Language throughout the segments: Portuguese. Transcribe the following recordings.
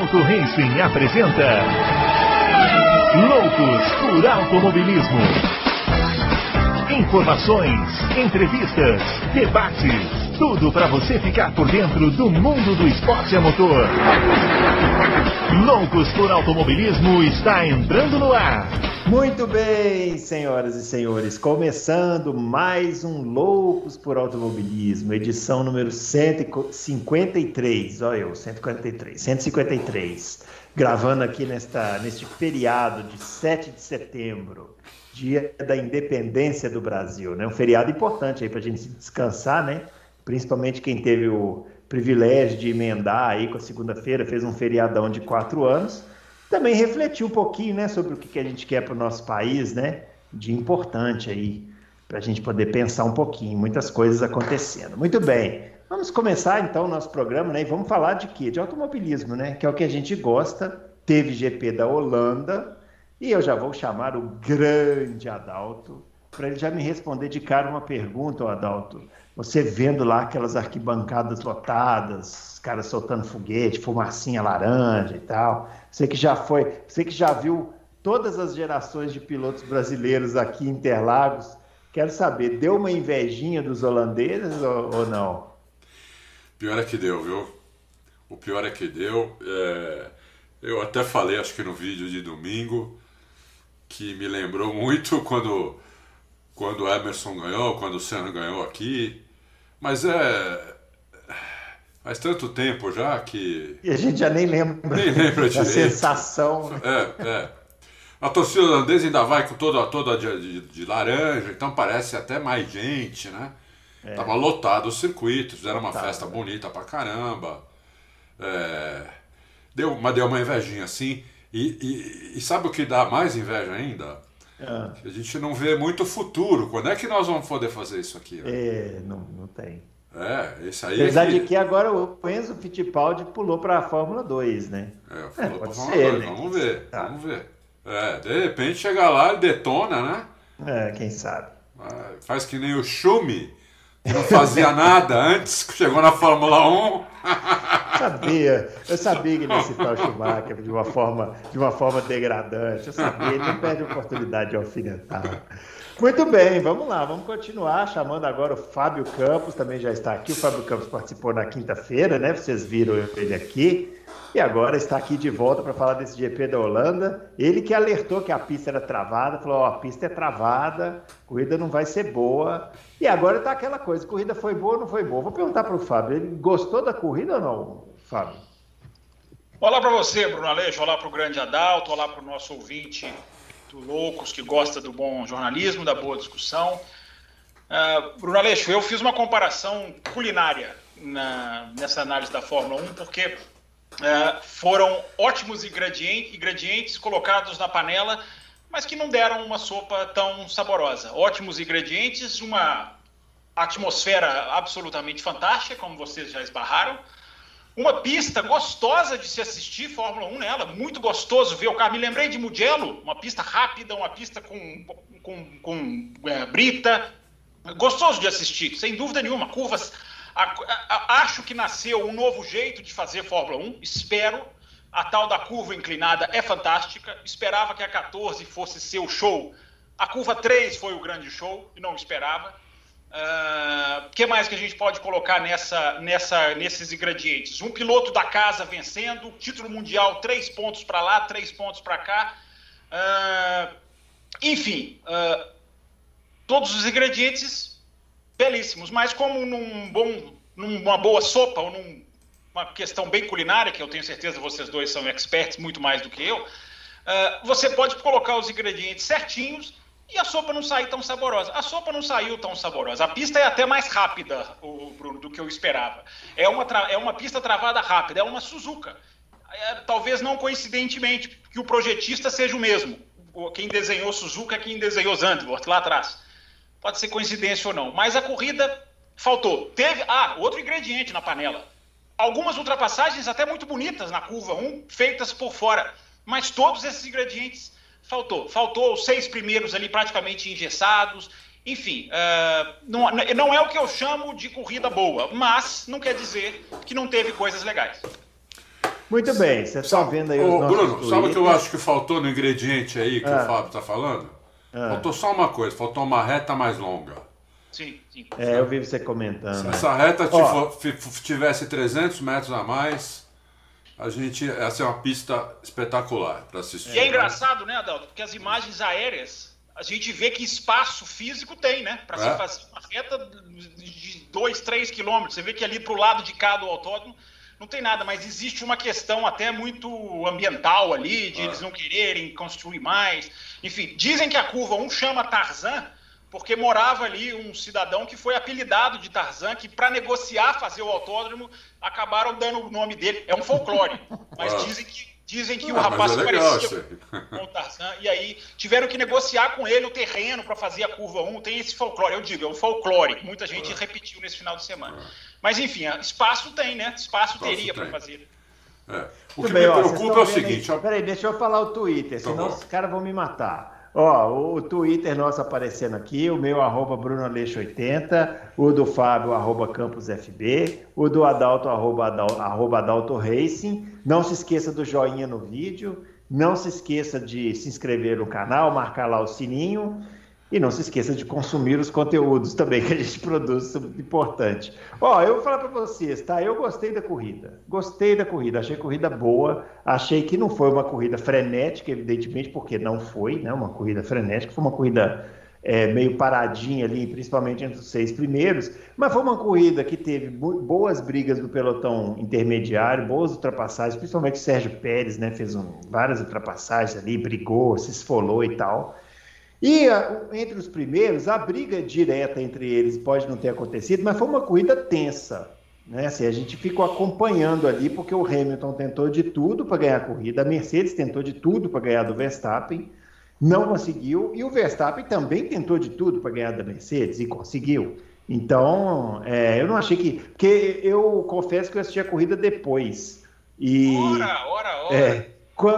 Auto Racing apresenta Loucos por Automobilismo. Informações, entrevistas, debates, tudo para você ficar por dentro do mundo do esporte a motor. Loucos por Automobilismo está entrando no ar. Muito bem, senhoras e senhores, começando mais um Loucos por Automobilismo, edição número 153, olha eu, 143, 153, gravando aqui nesta, neste feriado de 7 de setembro, dia da independência do Brasil, né? Um feriado importante aí para a gente descansar, né? Principalmente quem teve o privilégio de emendar aí com a segunda-feira, fez um feriadão de quatro anos também refletir um pouquinho né, sobre o que a gente quer para o nosso país, né, de importante aí, para a gente poder pensar um pouquinho, muitas coisas acontecendo. Muito bem, vamos começar então o nosso programa, né, e vamos falar de quê? De automobilismo, né, que é o que a gente gosta. Teve GP da Holanda, e eu já vou chamar o grande Adalto, para ele já me responder de cara uma pergunta, Adalto. Você vendo lá aquelas arquibancadas lotadas, caras soltando foguete, fumacinha laranja e tal. Você que já foi, você que já viu todas as gerações de pilotos brasileiros aqui em Interlagos. Quero saber, deu uma invejinha dos holandeses ou, ou não? Pior é que deu, viu? O pior é que deu. É... Eu até falei, acho que no vídeo de domingo, que me lembrou muito quando quando o Emerson ganhou, quando o Senna ganhou aqui. Mas é. Faz tanto tempo já que. E a gente já nem lembra. Nem lembra direito. A sensação. É, é. A torcida holandesa ainda vai com toda, toda de, de, de laranja, então parece até mais gente, né? É. Tava lotado o circuito, fizeram uma festa bonita pra caramba. É, deu, mas deu uma invejinha assim. E, e, e sabe o que dá mais inveja ainda? Ah. A gente não vê muito futuro. Quando é que nós vamos poder fazer isso aqui? Né? É, não, não tem. É, esse aí. Apesar é que... de que agora o Enzo Fittipaldi pulou para a Fórmula 2, né? É, pulou é, para a Fórmula ser, 2. Né? Vamos ver, tá. vamos ver. É, de repente chega lá e detona, né? É, quem sabe. Faz que nem o Schumi, que não fazia nada antes, chegou na Fórmula 1. sabia, eu sabia que ele ia citar o Schumacher de uma forma, de uma forma degradante. Eu sabia, ele não perde a oportunidade de alfinetar. Muito bem, vamos lá, vamos continuar chamando agora o Fábio Campos, também já está aqui. O Fábio Campos participou na quinta-feira, né? Vocês viram ele aqui. E agora está aqui de volta para falar desse GP da Holanda. Ele que alertou que a pista era travada, falou: Ó, a pista é travada, a corrida não vai ser boa. E agora está aquela coisa: corrida foi boa ou não foi boa? Vou perguntar para o Fábio: ele gostou da corrida ou não, Fábio? Olá para você, Bruno Aleixo. Olá para o grande Adalto. Olá para o nosso ouvinte do Loucos que gosta do bom jornalismo, da boa discussão. Uh, Bruno Aleixo, eu fiz uma comparação culinária na, nessa análise da Fórmula 1, porque é, foram ótimos ingredientes, ingredientes colocados na panela, mas que não deram uma sopa tão saborosa. Ótimos ingredientes, uma atmosfera absolutamente fantástica, como vocês já esbarraram. Uma pista gostosa de se assistir Fórmula 1 nela, muito gostoso ver o carro. Me lembrei de Mugello, uma pista rápida, uma pista com, com, com é, brita. Gostoso de assistir, sem dúvida nenhuma. Curvas acho que nasceu um novo jeito de fazer Fórmula 1, espero. A tal da curva inclinada é fantástica. Esperava que a 14 fosse ser o show. A curva 3 foi o grande show e não esperava. O uh, ah, que mais que a gente pode colocar nessa, nessa, nesses ingredientes? Um piloto da casa vencendo, título mundial, três pontos para lá, três pontos para cá. Uh, enfim, uh, todos os ingredientes belíssimos, mas como num bom, numa boa sopa ou numa questão bem culinária, que eu tenho certeza vocês dois são experts muito mais do que eu, você pode colocar os ingredientes certinhos e a sopa não sair tão saborosa. A sopa não saiu tão saborosa. A pista é até mais rápida, o Bruno, do que eu esperava. É uma, é uma pista travada rápida, é uma Suzuka. É, talvez não coincidentemente, que o projetista seja o mesmo. Quem desenhou Suzuka é quem desenhou Zandvoort lá atrás. Pode ser coincidência ou não. Mas a corrida faltou. Teve. Ah, outro ingrediente na panela. Algumas ultrapassagens até muito bonitas na curva 1, feitas por fora. Mas todos esses ingredientes faltou. Faltou os seis primeiros ali praticamente engessados. Enfim, uh, não, não é o que eu chamo de corrida boa, mas não quer dizer que não teve coisas legais. Muito bem, vocês estão vendo aí os Ô, nossos Bruno, sabe o que eu acho que faltou no ingrediente aí que Ah. o Fábio está falando? Ah. Faltou só uma coisa, faltou uma reta mais longa. Sim, sim. É, eu vi você comentando. Se essa reta fi- tivesse 300 metros a mais, a gente essa é uma pista espetacular para assistir. E é engraçado, né, Adalto? Porque as imagens aéreas, a gente vê que espaço físico tem, né? Para É. se fazer uma reta de 2, 3 quilômetros. Você vê que ali para o lado de cá do autódromo não tem nada, mas existe uma questão até muito ambiental ali, de É. eles não quererem construir mais. Enfim, dizem que a curva 1 chama Tarzan porque morava ali um cidadão que foi apelidado de Tarzan, que para negociar fazer o autódromo acabaram dando o nome dele. É um folclore, mas Ah. dizem que Dizem que Ah, o rapaz mas é legal parecia com o Tarzan, e aí tiveram que negociar com ele o terreno para fazer a curva 1. Tem esse folclore, eu digo, é um folclore. Muita gente repetiu nesse final de semana. Mas enfim, espaço tem, né? Espaço, Espaço teria para fazer. É. O Muito que bem, me ó, preocupa é o seguinte, aí- ó, Peraí, deixa eu falar o Twitter, Tá senão bom. os caras vão me matar. Ó, o Twitter nosso aparecendo aqui, o meu arroba BrunoAleixo80, o do Fábio, arroba CampusFB, o do Adalto, arroba, Adal- arroba Adalto Racing. Não se esqueça do joinha no vídeo, não se esqueça de se inscrever no canal, marcar lá o sininho. E não se esqueça de consumir os conteúdos também que a gente produz, é importante. Ó, eu vou falar para vocês, tá? Eu gostei da corrida. Gostei da corrida, achei a corrida boa. Achei que não foi uma corrida frenética, evidentemente, porque não foi, né? Uma corrida frenética, foi uma corrida é, meio paradinha ali, principalmente entre os seis primeiros. Mas foi uma corrida que teve boas brigas do pelotão intermediário, boas ultrapassagens, principalmente o Sérgio Pérez, né? Fez um- várias ultrapassagens ali, brigou, se esfolou e tal. E a- entre os primeiros, a briga direta entre eles pode não ter acontecido, mas foi uma corrida tensa. Né? Assim, a gente ficou acompanhando ali, porque o Hamilton tentou de tudo para ganhar a corrida, a Mercedes tentou de tudo para ganhar do Verstappen, não conseguiu, e o Verstappen também tentou de tudo para ganhar da Mercedes e conseguiu. Então, é, eu não achei que. Porque eu confesso que eu assisti a corrida depois. E. Ora, ora, ora. É,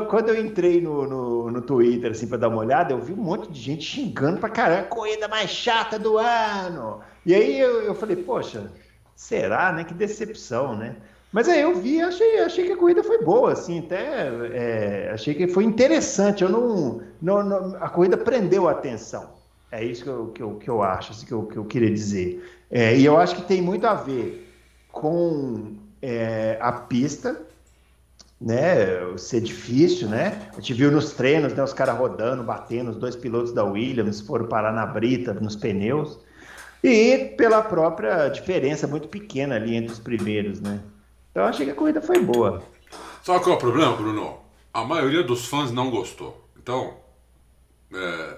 quando eu entrei no, no, no Twitter assim, para dar uma olhada, eu vi um monte de gente xingando pra caramba, corrida mais chata do ano. E aí eu, eu falei, poxa, será, né? Que decepção, né? Mas aí eu vi, achei, achei que a corrida foi boa, assim, até é, achei que foi interessante. Eu não, não, não- a corrida prendeu a atenção. É isso que eu, que eu, que eu acho, assim, que, eu, que eu queria dizer. É, e eu acho que tem muito a ver com é, a pista, né, ser difícil, né? A gente viu nos treinos, né, os caras rodando, batendo, os dois pilotos da Williams foram parar na brita, nos pneus, e pela própria diferença muito pequena ali entre os primeiros, né? Então eu achei que a corrida foi boa. Sabe qual é o problema, Bruno? A maioria dos fãs não gostou. Então, é,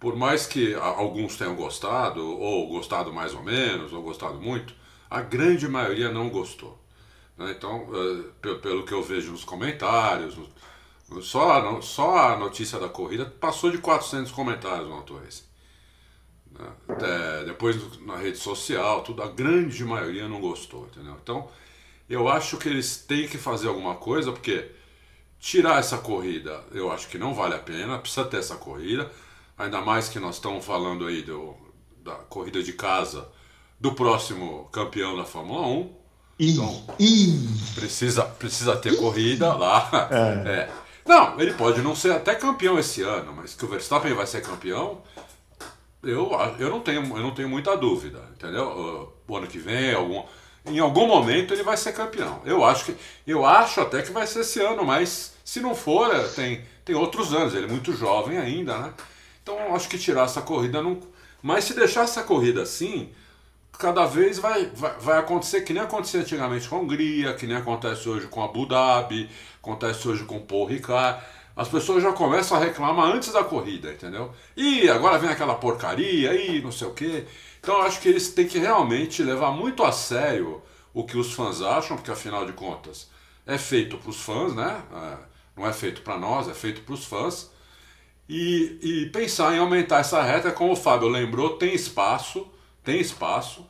por mais que alguns tenham gostado, ou gostado mais ou menos, ou gostado muito, a grande maioria não gostou. Né? Então, é, pe- pelo que eu vejo nos comentários, só, a só a notícia da corrida passou de 400 comentários no Auto Racing. né? Depois na rede social, tudo, a grande maioria não gostou, entendeu? Então, eu acho que eles têm que fazer alguma coisa, porque tirar essa corrida eu acho que não vale a pena, precisa ter essa corrida, ainda mais que nós estamos falando aí do, da corrida de casa do próximo campeão da Fórmula 1. Então- ih, Precisa, precisa ter corrida lá. É. Não, ele pode não ser até campeão esse ano, mas que o Verstappen vai ser campeão, eu, eu, não, tenho, eu não tenho muita dúvida, entendeu? Uh, O ano que vem, algum, em algum momento ele vai ser campeão. Eu acho, que, eu acho até que vai ser esse ano, mas se não for, é, tem, tem outros anos, ele é muito jovem ainda, né? Então acho que tirar essa corrida não. Mas se deixar essa corrida assim, cada vez vai, vai, vai acontecer que nem acontecia antigamente com a Hungria, que nem acontece hoje com Abu Dhabi, acontece hoje com Paul Ricard. As pessoas já começam a reclamar antes da corrida, entendeu? E agora vem aquela porcaria, e não sei o quê. Então eu acho que eles têm que realmente levar muito a sério o que os fãs acham, porque afinal de contas é feito para os fãs, né? É, não é feito para nós, é feito para os fãs. E, e pensar em aumentar essa reta, como o Fábio lembrou, tem espaço, tem espaço,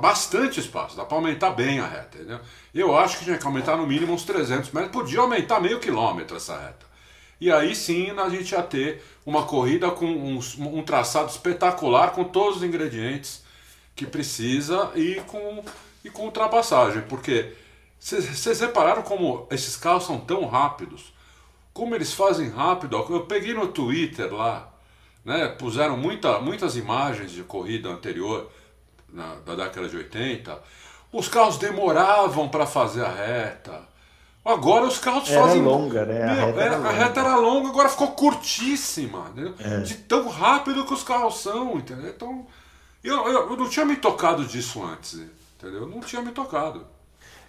bastante espaço, dá para aumentar bem a reta, entendeu? Eu acho que tinha que aumentar no mínimo uns 300 metros, podia aumentar meio quilômetro essa reta. E aí sim a gente ia ter uma corrida com um, um traçado espetacular, com todos os ingredientes que precisa e com, e com ultrapassagem, porque Vocês repararam como esses carros são tão rápidos? Como eles fazem rápido? Eu peguei no Twitter lá, né? Puseram muita, muitas imagens de corrida anterior, na, da década de 80. Os carros demoravam para fazer a reta. Agora os carros era fazem. longa, né? A, reta, era, a reta era longa, agora ficou curtíssima. É. De tão rápido que os carros são, entendeu? Então. Eu, eu, eu, não tinha me tocado disso antes, entendeu? Eu não tinha me tocado.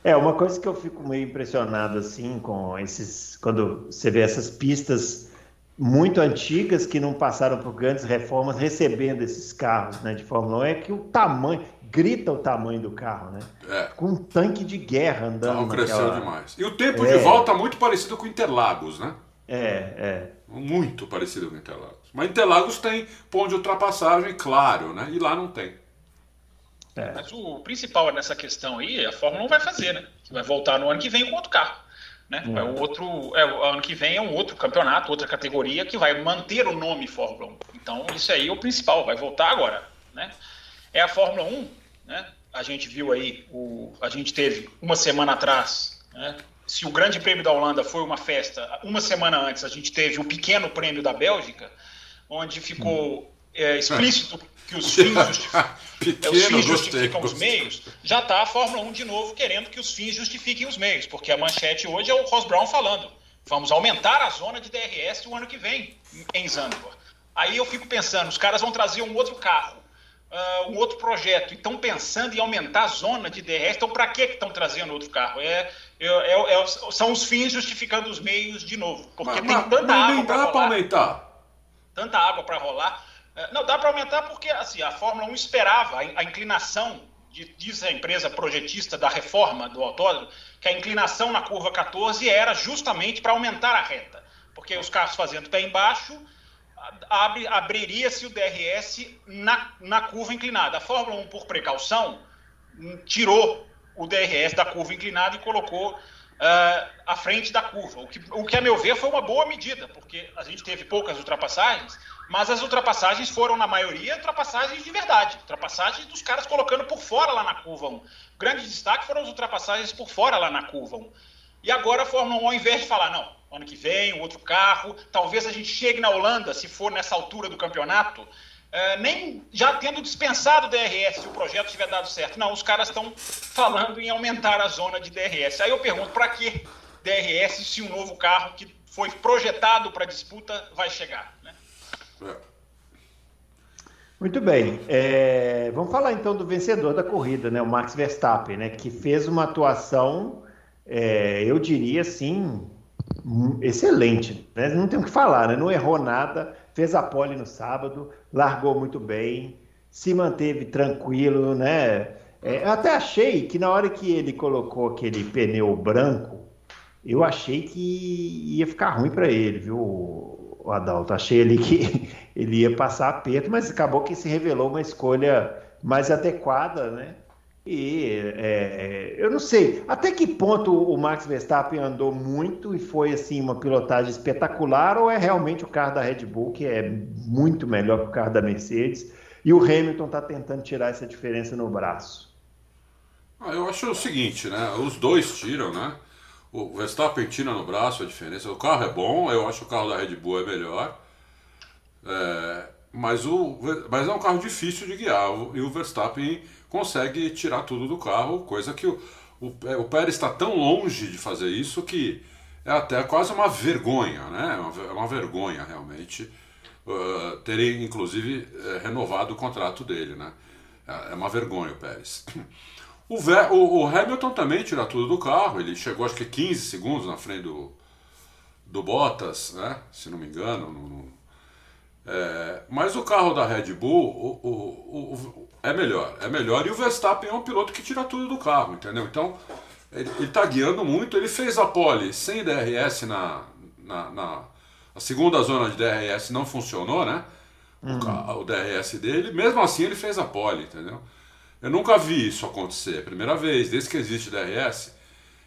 É, uma coisa que eu fico meio impressionado assim com esses. Quando você vê essas pistas muito antigas que não passaram por grandes reformas recebendo esses carros né, de Fórmula 1 é que o tamanho grita o tamanho do carro, né? É. Com um tanque de guerra andando. O carro cresceu naquela... demais. E o tempo é. de volta muito parecido com Interlagos, né? É, é. Muito parecido com Interlagos. Mas Interlagos tem ponto de ultrapassagem, claro, né? E lá não tem. É. Mas o principal nessa questão aí, a Fórmula 1 vai fazer, né? Que vai voltar no ano que vem com outro carro. Né? É. é o outro, é, ano que vem é um outro campeonato, outra categoria que vai manter o nome Fórmula 1. Então, isso aí é o principal, vai voltar agora. Né? É a Fórmula 1, né? A gente viu aí, o, a gente teve uma semana atrás, né? Se o Grande Prêmio da Holanda foi uma festa, uma semana antes a gente teve o Pequeno Prêmio da Bélgica, onde ficou é, explícito que os fins, justificam, Pequeno, os, fins justificam gostei, os meios, já está a Fórmula 1 de novo querendo que os fins justifiquem os meios, porque a manchete hoje é o Ross Brown falando. Vamos aumentar a zona de DRS o ano que vem em Zandvoort. Aí eu fico pensando, os caras vão trazer um outro carro, uh, um outro projeto, e estão pensando em aumentar a zona de DRS, então para que estão trazendo outro carro? É, é, é, é, são os fins justificando os meios de novo, porque mas, tem tanta mas, água para aumentar. Tanta água para rolar é, não, dá para aumentar porque assim, a Fórmula 1 esperava a, inclinação, de, diz a empresa projetista da reforma do autódromo, que a inclinação na curva 14 era justamente para aumentar a reta. Porque os carros fazendo pé embaixo, abre, abriria-se o DRS na, na curva inclinada. A Fórmula 1, por precaução, tirou o DRS da curva inclinada e colocou uh, à frente da curva. O que, o que, a meu ver, foi uma boa medida, porque a gente teve poucas ultrapassagens, mas as ultrapassagens foram, na maioria, ultrapassagens de verdade. Ultrapassagens dos caras colocando por fora lá na curva 1. O grande destaque foram as ultrapassagens por fora lá na curva 1. E agora a Fórmula 1, ao invés de falar, não, ano que vem, outro carro, talvez a gente chegue na Holanda, se for nessa altura do campeonato, é, nem já tendo dispensado o DRS, se o projeto tiver dado certo. Não, os caras estão falando em aumentar a zona de DRS. Aí eu pergunto, para que DRS se um novo carro que foi projetado para disputa vai chegar? Né? Muito bem. É, vamos falar então do vencedor da corrida, né? O Max Verstappen, né? Que fez uma atuação, é, eu diria assim, excelente. Né? Não tem o que falar, né? Não errou nada, fez a pole no sábado, largou muito bem, se manteve tranquilo, né? É, eu até achei que na hora que ele colocou aquele pneu branco, eu achei que ia ficar ruim para ele, viu, o Adalto? Achei ali que ele ia passar aperto, mas acabou que se revelou uma escolha mais adequada, né? E é, eu não sei até que ponto o Max Verstappen andou muito e foi assim uma pilotagem espetacular ou é realmente o carro da Red Bull que é muito melhor que o carro da Mercedes e o Hamilton está tentando tirar essa diferença no braço. Ah, eu acho o seguinte, né? Os dois tiram, né? O Verstappen tira no braço a diferença. O carro é bom, eu acho que o carro da Red Bull é melhor. É, mas, o, mas é um carro difícil de guiar e o Verstappen consegue tirar tudo do carro, coisa que o, o, é, o Pérez está tão longe de fazer isso que é até quase uma vergonha, né? É uma, vergonha realmente uh, terem inclusive uh, renovado o contrato dele, né? É, é uma vergonha o Pérez. O, o, o, Hamilton também tira tudo do carro, ele chegou acho que 15 segundos na frente do, do Bottas, né? Se não me engano. No, no, é, mas o carro da Red Bull, o, o, é melhor, é melhor. E o Verstappen é um piloto que tira tudo do carro, entendeu? Então, ele, está guiando muito. Ele fez a pole sem DRS na, na, na, A segunda zona de DRS não funcionou, né? Uhum. O, o, DRS dele. Mesmo assim, ele fez a pole, entendeu? Eu nunca vi isso acontecer. É primeira vez, desde que existe DRS,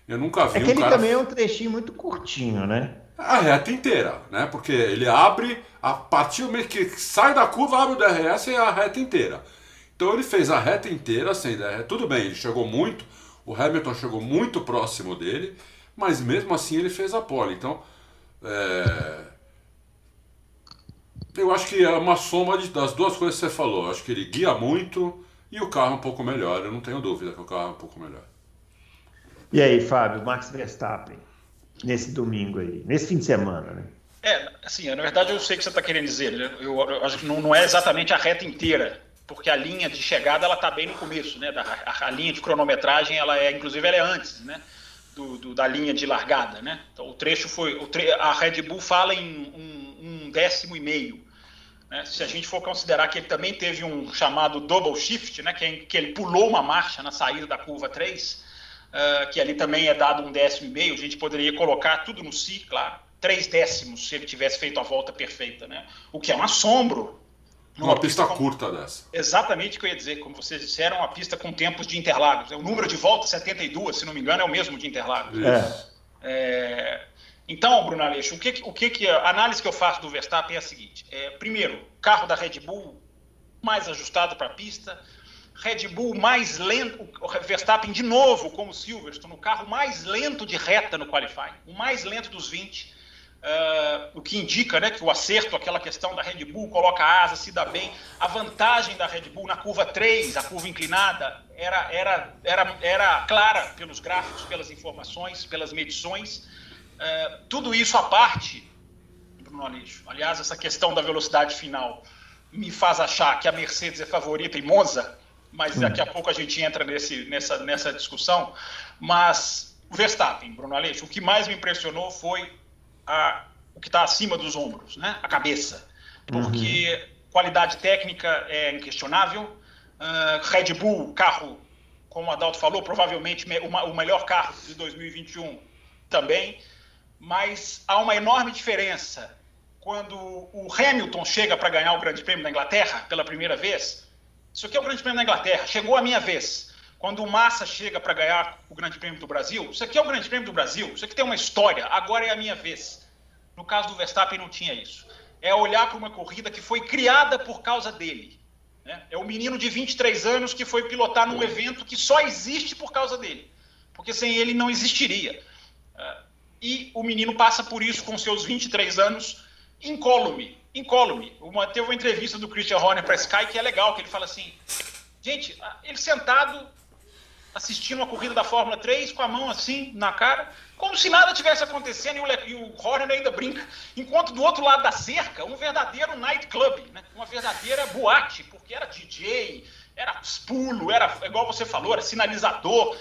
eu nunca vi é que um ele cara... também é um trechinho muito curtinho, né? A reta inteira, né? Porque ele abre, a partir do momento que sai da curva, abre o DRS e a reta inteira. Então ele fez a reta inteira sem DRS. Tudo bem, ele chegou muito. O Hamilton chegou muito próximo dele, mas mesmo assim ele fez a pole. Então, é... eu acho que é uma soma de, das duas coisas que você falou. Eu acho que ele guia muito e o carro é um pouco melhor. Eu não tenho dúvida que o carro é um pouco melhor. E aí, Fábio, Max Verstappen, nesse domingo aí, nesse fim de semana, né? É, assim, na verdade eu sei o que você está querendo dizer. Né? Eu, eu, acho que não, não, é exatamente a reta inteira, porque a linha de chegada ela está bem no começo, né? Da, a, a, linha de cronometragem, ela é, inclusive, ela é antes, né? Do, do, da linha de largada, né? Então o trecho foi, o tre a Red Bull fala em um, um décimo e meio. Né? Se a gente for considerar que ele também teve um chamado double shift, né? Que, que ele pulou uma marcha na saída da curva 3, uh, que ali também é dado um décimo e meio, a gente poderia colocar tudo no si, claro três décimos se ele tivesse feito a volta perfeita, né? O que é um assombro. Uma pista, pista curta dessa. Exatamente o que eu ia dizer, como vocês disseram, uma pista com tempos de Interlagos. O número de voltas 72, se não me engano, é o mesmo de Interlagos. É. É... Então, Bruno Aleixo, o que, o que, que a análise que eu faço do Verstappen é a seguinte: é, primeiro, carro da Red Bull mais ajustado para a pista, Red Bull mais lento, Verstappen de novo, como Silverstone, o carro mais lento de reta no qualifying, o mais lento dos 20. Uh, o que indica né, que o acerto, aquela questão da Red Bull, coloca asa, se dá bem. A vantagem da Red Bull na curva 3, a curva inclinada, era, era, era, era clara pelos gráficos, pelas informações, pelas medições. Uh, tudo isso à parte, Bruno Aleixo. Aliás, essa questão da velocidade final me faz achar que a Mercedes é favorita em Monza, mas daqui a pouco a gente entra nesse, nessa, nessa discussão. Mas o Verstappen, Bruno Aleixo, o que mais me impressionou foi a, o que está acima dos ombros, né? a cabeça. Porque uhum. qualidade técnica é inquestionável. Uh, Red Bull, carro, como o Adalto falou, provavelmente o melhor carro de 2021 também. Mas há uma enorme diferença quando o Hamilton chega para ganhar o Grande Prêmio da Inglaterra pela primeira vez. Isso aqui é o Grande Prêmio da Inglaterra, chegou a minha vez. Quando o Massa chega para ganhar o Grande Prêmio do Brasil, isso aqui é o Grande Prêmio do Brasil, isso aqui tem uma história, agora é a minha vez. No caso do Verstappen não tinha isso. É olhar para uma corrida que foi criada por causa dele. Né? É o menino de 23 anos que foi pilotar num evento que só existe por causa dele. Porque sem ele não existiria. E o menino passa por isso com seus 23 anos, incólume. Incólume. Uma, teve uma entrevista do Christian Horner para Sky que é legal, que ele fala assim: gente, ele sentado assistindo uma corrida da Fórmula 3 com a mão assim na cara, como se nada tivesse acontecendo, e o, Horner ainda brinca, enquanto do outro lado da cerca, um verdadeiro nightclub, né? uma verdadeira boate, porque era DJ, era pulo, era, igual você falou, era sinalizador.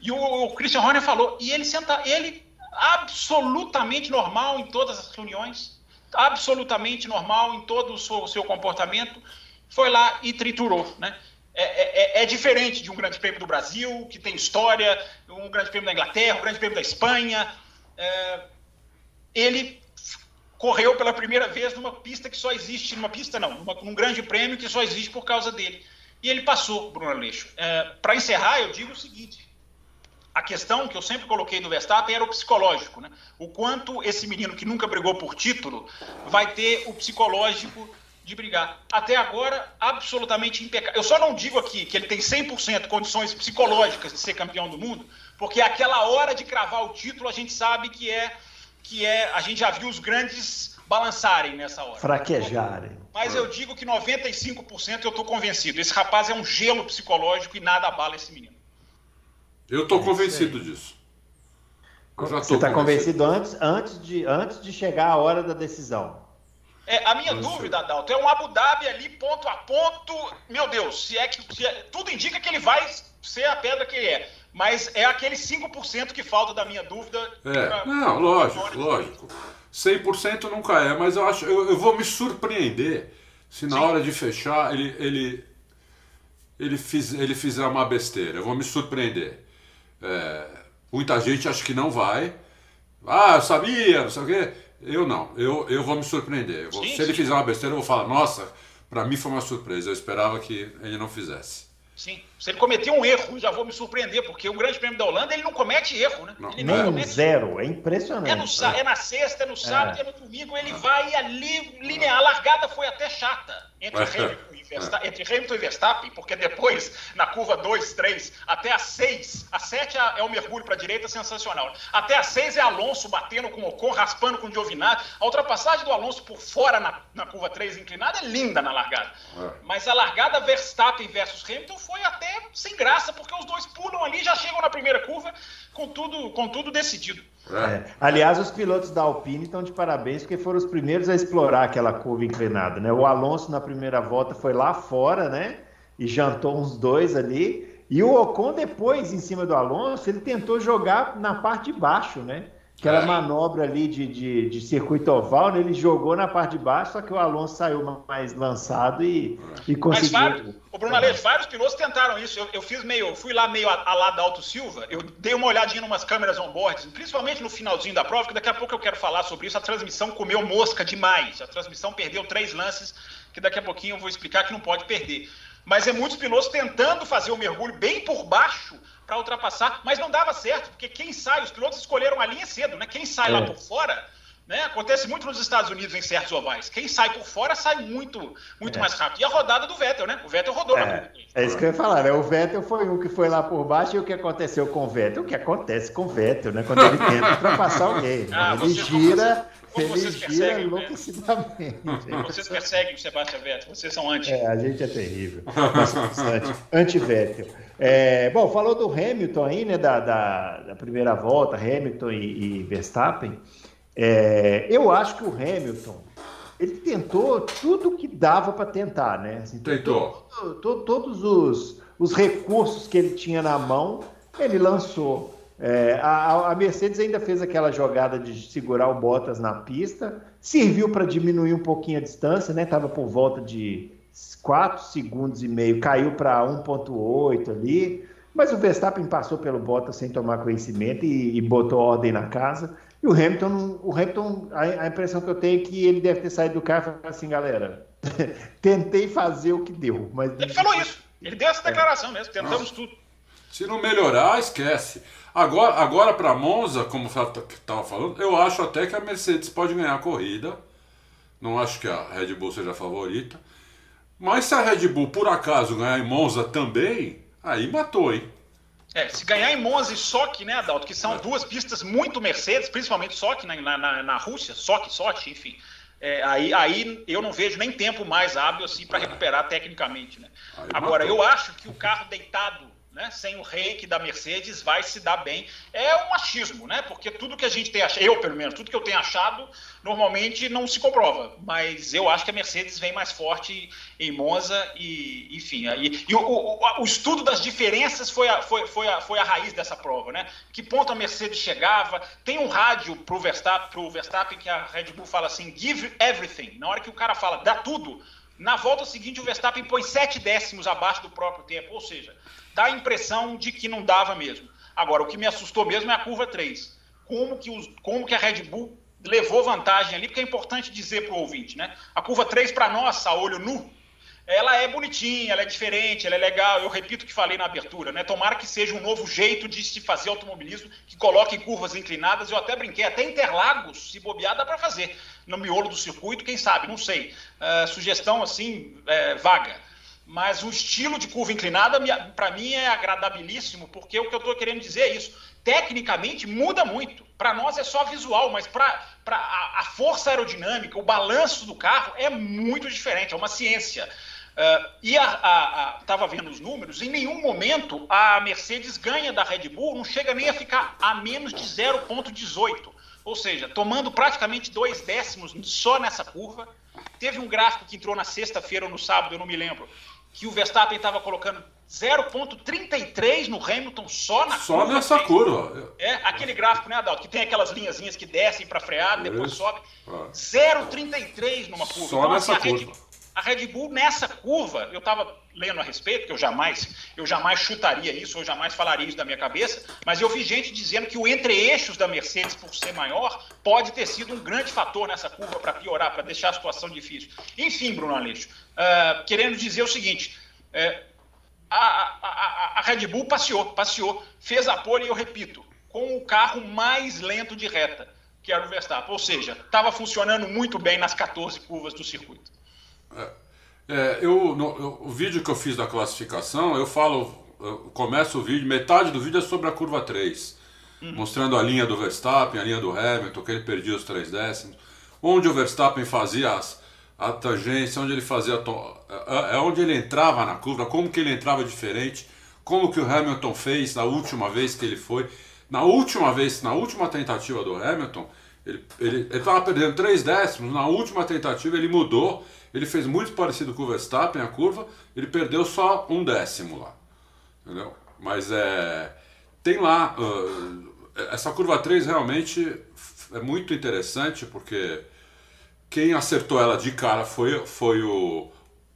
E o, o Christian Horner falou, e ele senta, ele absolutamente normal em todas as reuniões, absolutamente normal em todo o seu, o seu comportamento, foi lá e triturou, né? É, é, é, é, diferente de um Grande Prêmio do Brasil, que tem história, um Grande Prêmio da Inglaterra, um Grande Prêmio da Espanha. É, ele correu pela primeira vez numa pista que só existe, numa pista não, numa, num Grande Prêmio que só existe por causa dele. E ele passou, Bruno Aleixo. É, Para encerrar, eu digo o seguinte: a questão que eu sempre coloquei do Verstappen era o psicológico, né? O quanto esse menino que nunca brigou por título vai ter o psicológico de brigar. Até agora, absolutamente impecável. Eu só não digo aqui que ele tem 100% condições psicológicas de ser campeão do mundo, porque aquela hora de cravar o título a gente sabe que é que é, a gente já viu os grandes balançarem nessa hora. Fraquejarem. Mas eu digo que 95% eu estou convencido. Esse rapaz é um gelo psicológico e nada abala esse menino. Eu estou é convencido disso. Você está convencido antes, antes, de, antes de chegar a hora da decisão. É, a minha dúvida, Adalto, é um Abu Dhabi ali, ponto a ponto. Meu Deus, se é que. Se é, tudo indica que ele vai ser a pedra que ele é. Mas é aquele 5% que falta da minha dúvida. É, pra, não, lógico, lógico. 100% nunca é, mas eu acho. Eu, eu, vou me surpreender se na Sim. hora de fechar ele, ele, ele, fiz, ele fizer uma besteira. Eu vou me surpreender. É, muita gente acha que não vai. Ah, eu sabia, não sei o quê. Eu não, eu, eu vou me surpreender. Vou, sim, se sim. ele fizer uma besteira, eu vou falar, nossa, para mim foi uma surpresa, eu esperava que ele não fizesse. Sim, Se ele cometer um erro, já vou me surpreender, porque o Grande Prêmio da Holanda ele não comete erro, né? Ele Nem um zero, é impressionante. É, no, é na sexta, é no sábado, é, é no domingo, ele vai ali linear. A largada foi até chata entre Hamilton Verstappen, entre Hamilton e Verstappen, porque depois, na curva 2, 3, até a 6, a 7 é, é o mergulho para a direita, sensacional. Até a 6 é Alonso batendo com o Ocon, raspando com o Giovinazzi. A ultrapassagem do Alonso por fora na, na curva 3 inclinada é linda na largada. É. Mas a largada Verstappen versus Hamilton foi até sem graça, porque os dois pulam ali, já chegam na primeira curva com tudo, com tudo decidido. É. Aliás, os pilotos da Alpine estão de parabéns porque foram os primeiros a explorar aquela curva inclinada, né? O Alonso na primeira volta foi lá fora, né? E jantou uns dois ali. E o Ocon depois, em cima do Alonso, ele tentou jogar na parte de baixo, né? Aquela manobra ali de, de, de, circuito oval, né? ele jogou na parte de baixo, só que o Alonso saiu mais lançado e, e conseguiu. Mas vários, o Bruno Aleixo, vários pilotos tentaram isso. Eu, eu, fiz meio, fui lá meio a, a lá da Alto Silva, eu dei uma olhadinha em umas câmeras on-board, principalmente no finalzinho da prova, que daqui a pouco eu quero falar sobre isso. A transmissão comeu mosca demais. A transmissão perdeu três lances, que daqui a pouquinho eu vou explicar que não pode perder. Mas é muitos pilotos tentando fazer o mergulho bem por baixo para ultrapassar, mas não dava certo, porque quem sai, os pilotos escolheram a linha cedo, né? Quem sai é. lá por fora, né? Acontece muito nos Estados Unidos em certos ovais. Quem sai por fora sai muito, muito é. mais rápido. E a rodada do Vettel, né? O Vettel rodou é. na É isso que eu ia falar, né? O Vettel foi o que foi lá por baixo e o que aconteceu com o Vettel? O que acontece com o Vettel, né? Quando ele tenta ultrapassar alguém. Ah, ele gira. Como ele vocês gira enlouquecidamente. Vocês perseguem o Sebastian Vettel, vocês são anti. É, a gente é terrível. Anti-Vettel. É, bom, falou do Hamilton aí, né, da, da, da primeira volta, Hamilton e, e Verstappen. É, eu acho que o Hamilton, ele tentou tudo que dava para tentar, né? Assim, tentou. todos os, os recursos que ele tinha na mão, ele lançou. É, a, a, Mercedes ainda fez aquela jogada de segurar o Bottas na pista, serviu para diminuir um pouquinho a distância, né? Tava por volta de 4 segundos e meio, caiu para 1,8 ali. Mas o Verstappen passou pelo Bottas sem tomar conhecimento e, e botou ordem na casa. E o Hamilton, o Hamilton a, a, impressão que eu tenho é que ele deve ter saído do carro e falado assim, galera, tentei fazer o que deu. Mas... Ele falou isso. Ele deu essa declaração é. mesmo, tentamos Nossa. tudo. Se não melhorar, esquece. Agora, agora para Monza, como estava falando, eu acho até que a Mercedes pode ganhar a corrida. Não acho que a Red Bull seja a favorita. Mas se a Red Bull por acaso ganhar em Monza também, aí matou, hein? É, se ganhar em Monza e Sochi, né, Adalto, que são duas pistas muito Mercedes, principalmente Sochi na, na, na Rússia, Sochi, Sochi, enfim. É, aí, aí eu não vejo nem tempo mais hábil assim para recuperar tecnicamente, né? Agora, eu acho que o carro deitado né, sem o reiki da Mercedes, vai se dar bem. É um achismo, né? Porque tudo que a gente tem achado, eu pelo menos, tudo que eu tenho achado, normalmente não se comprova. Mas eu acho que a Mercedes vem mais forte em Monza e, enfim, aí. E o, o, o estudo das diferenças foi a, foi, foi, a, foi a raiz dessa prova, né? Que ponto a Mercedes chegava? Tem um rádio pro Verstappen, pro Verstappen que a Red Bull fala assim: give everything. Na hora que o cara fala, dá tudo. Na volta seguinte, o Verstappen põe sete décimos abaixo do próprio tempo, ou seja, dá a impressão de que não dava mesmo. Agora, o que me assustou mesmo é a curva 3. Como que, os, como que a Red Bull levou vantagem ali, porque é importante dizer para o ouvinte, né? A curva 3, para nós, a olho nu, ela é bonitinha, ela é diferente, ela é legal. Eu repito o que falei na abertura, né? Tomara que seja um novo jeito de se fazer automobilismo, que coloque curvas inclinadas. Eu até brinquei, até Interlagos, se bobear, dá para fazer. No miolo do circuito, quem sabe, não sei. Uh, sugestão assim, é, vaga mas o estilo de curva inclinada, para mim, é agradabilíssimo, porque o que eu estou querendo dizer é isso. Tecnicamente, muda muito. Para nós é só visual, mas para a, a, força aerodinâmica, o balanço do carro é muito diferente, é uma ciência. Uh, e estava vendo os números, em nenhum momento a Mercedes ganha da Red Bull, não chega nem a ficar a menos de 0,18. Ou seja, tomando praticamente dois décimos só nessa curva. Teve um gráfico que entrou na sexta-feira ou no sábado, eu não me lembro, que o Verstappen estava colocando 0,33 no Hamilton só na só curva. Só nessa curva. É, aquele gráfico, né, Adalto? Que tem aquelas linhazinhas que descem para frear, depois sobe. 0,33 numa curva. Só então, nessa assim, curva. A Red Bull, nessa curva, eu estava lendo a respeito, que eu jamais, eu jamais chutaria isso, eu jamais falaria isso da minha cabeça, mas eu vi gente dizendo que o entre-eixos da Mercedes, por ser maior, pode ter sido um grande fator nessa curva para piorar, para deixar a situação difícil. Enfim, Bruno Aleixo, uh, querendo dizer o seguinte, uh, a, a, a Red Bull passeou, passeou, fez a pole, e eu repito, com o carro mais lento de reta, que era o Verstappen. Ou seja, estava funcionando muito bem nas 14 curvas do circuito. É, é, eu, no, o vídeo que eu fiz da classificação, eu falo, eu começo o vídeo, metade do vídeo é sobre a curva 3, uhum. mostrando a linha do Verstappen, a linha do Hamilton, que ele perdia os 3 décimos, onde o Verstappen fazia as, a tangência, onde ele fazia é, é onde ele entrava na curva, como que ele entrava diferente, como que o Hamilton fez na última vez que ele foi. Na última vez, na última tentativa do Hamilton, ele estava perdendo três décimos, na última tentativa ele mudou, ele fez muito parecido com o Verstappen, a curva, ele perdeu só um décimo lá. Entendeu? Mas é. Tem lá. Uh, essa curva 3 realmente é muito interessante porque quem acertou ela de cara foi, foi o,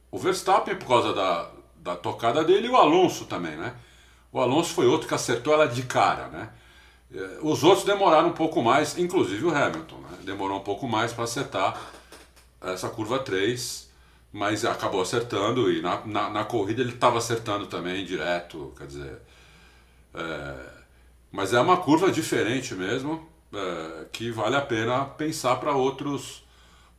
o Verstappen por causa da, da tocada dele e o Alonso também, né? O Alonso foi outro que acertou ela de cara, né? É, os outros demoraram um pouco mais, inclusive o Hamilton, né? Demorou um pouco mais para acertar essa curva 3, mas acabou acertando e na, na, na corrida ele estava acertando também direto, quer dizer. É, mas é uma curva diferente mesmo, é, que vale a pena pensar para outros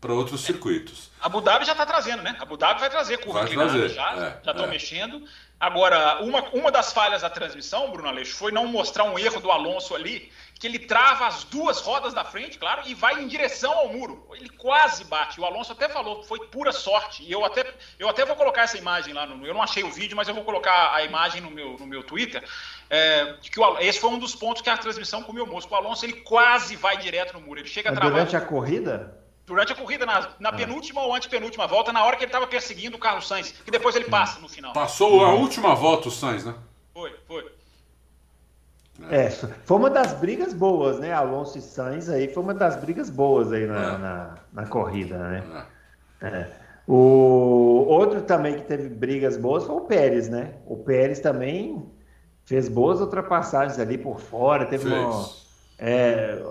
para outros circuitos. Abu Dhabi já está trazendo, né? Abu Dhabi vai trazer curva vai inclinada trazer. já, é, já estão é. mexendo. Agora, uma, uma das falhas da transmissão, Bruno Aleixo, foi não mostrar um erro do Alonso ali, que ele trava as duas rodas da frente, claro, e vai em direção ao muro. Ele quase bate. O Alonso até falou, foi pura sorte. E eu até, eu até vou colocar essa imagem lá no. Eu não achei o vídeo, mas eu vou colocar a imagem no meu, no meu Twitter. É, que o, esse foi um dos pontos que a transmissão comeu moço. O Alonso ele quase vai direto no muro. Ele chega a travar. Durante a corrida? durante a corrida, na, na ah. penúltima ou antepenúltima volta, na hora que ele estava perseguindo o Carlos Sainz, que depois ele passa no final. Passou a última volta o Sainz, né? Foi, foi. É, foi uma das brigas boas, né? Alonso e Sainz aí foi uma das brigas boas aí na, é. na, na, corrida, né? É. é. O outro também que teve brigas boas foi o Pérez, né? O Pérez também fez boas ultrapassagens ali por fora, teve fez. uma é,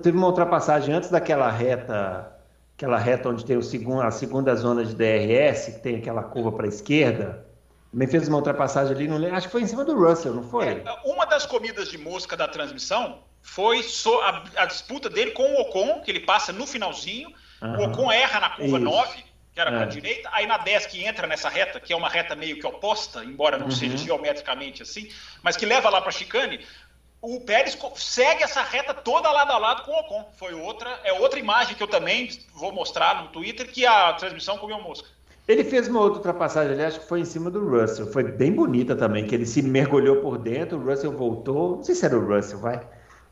teve uma ultrapassagem antes daquela reta, aquela reta onde tem o segundo, a segunda zona de DRS, que tem aquela curva para a esquerda. Também fez uma ultrapassagem ali, não acho que foi em cima do Russell, não foi? É, uma das comidas de mosca da transmissão foi so, a, a, disputa dele com o Ocon, que ele passa no finalzinho. Uhum. O Ocon erra na curva Isso. 9, que era para a é. direita, aí na 10 que entra nessa reta, que é uma reta meio que oposta, embora não uhum. seja geometricamente assim, mas que leva lá para a chicane, o Pérez segue essa reta toda lado a lado com o Ocon. Foi outra, é outra imagem que eu também vou mostrar no Twitter que a transmissão comeu mosca. Ele fez uma outra ultrapassagem ali, acho que foi em cima do Russell. Foi bem bonita também, que ele se mergulhou por dentro, o Russell voltou. Não sei se era o Russell, vai.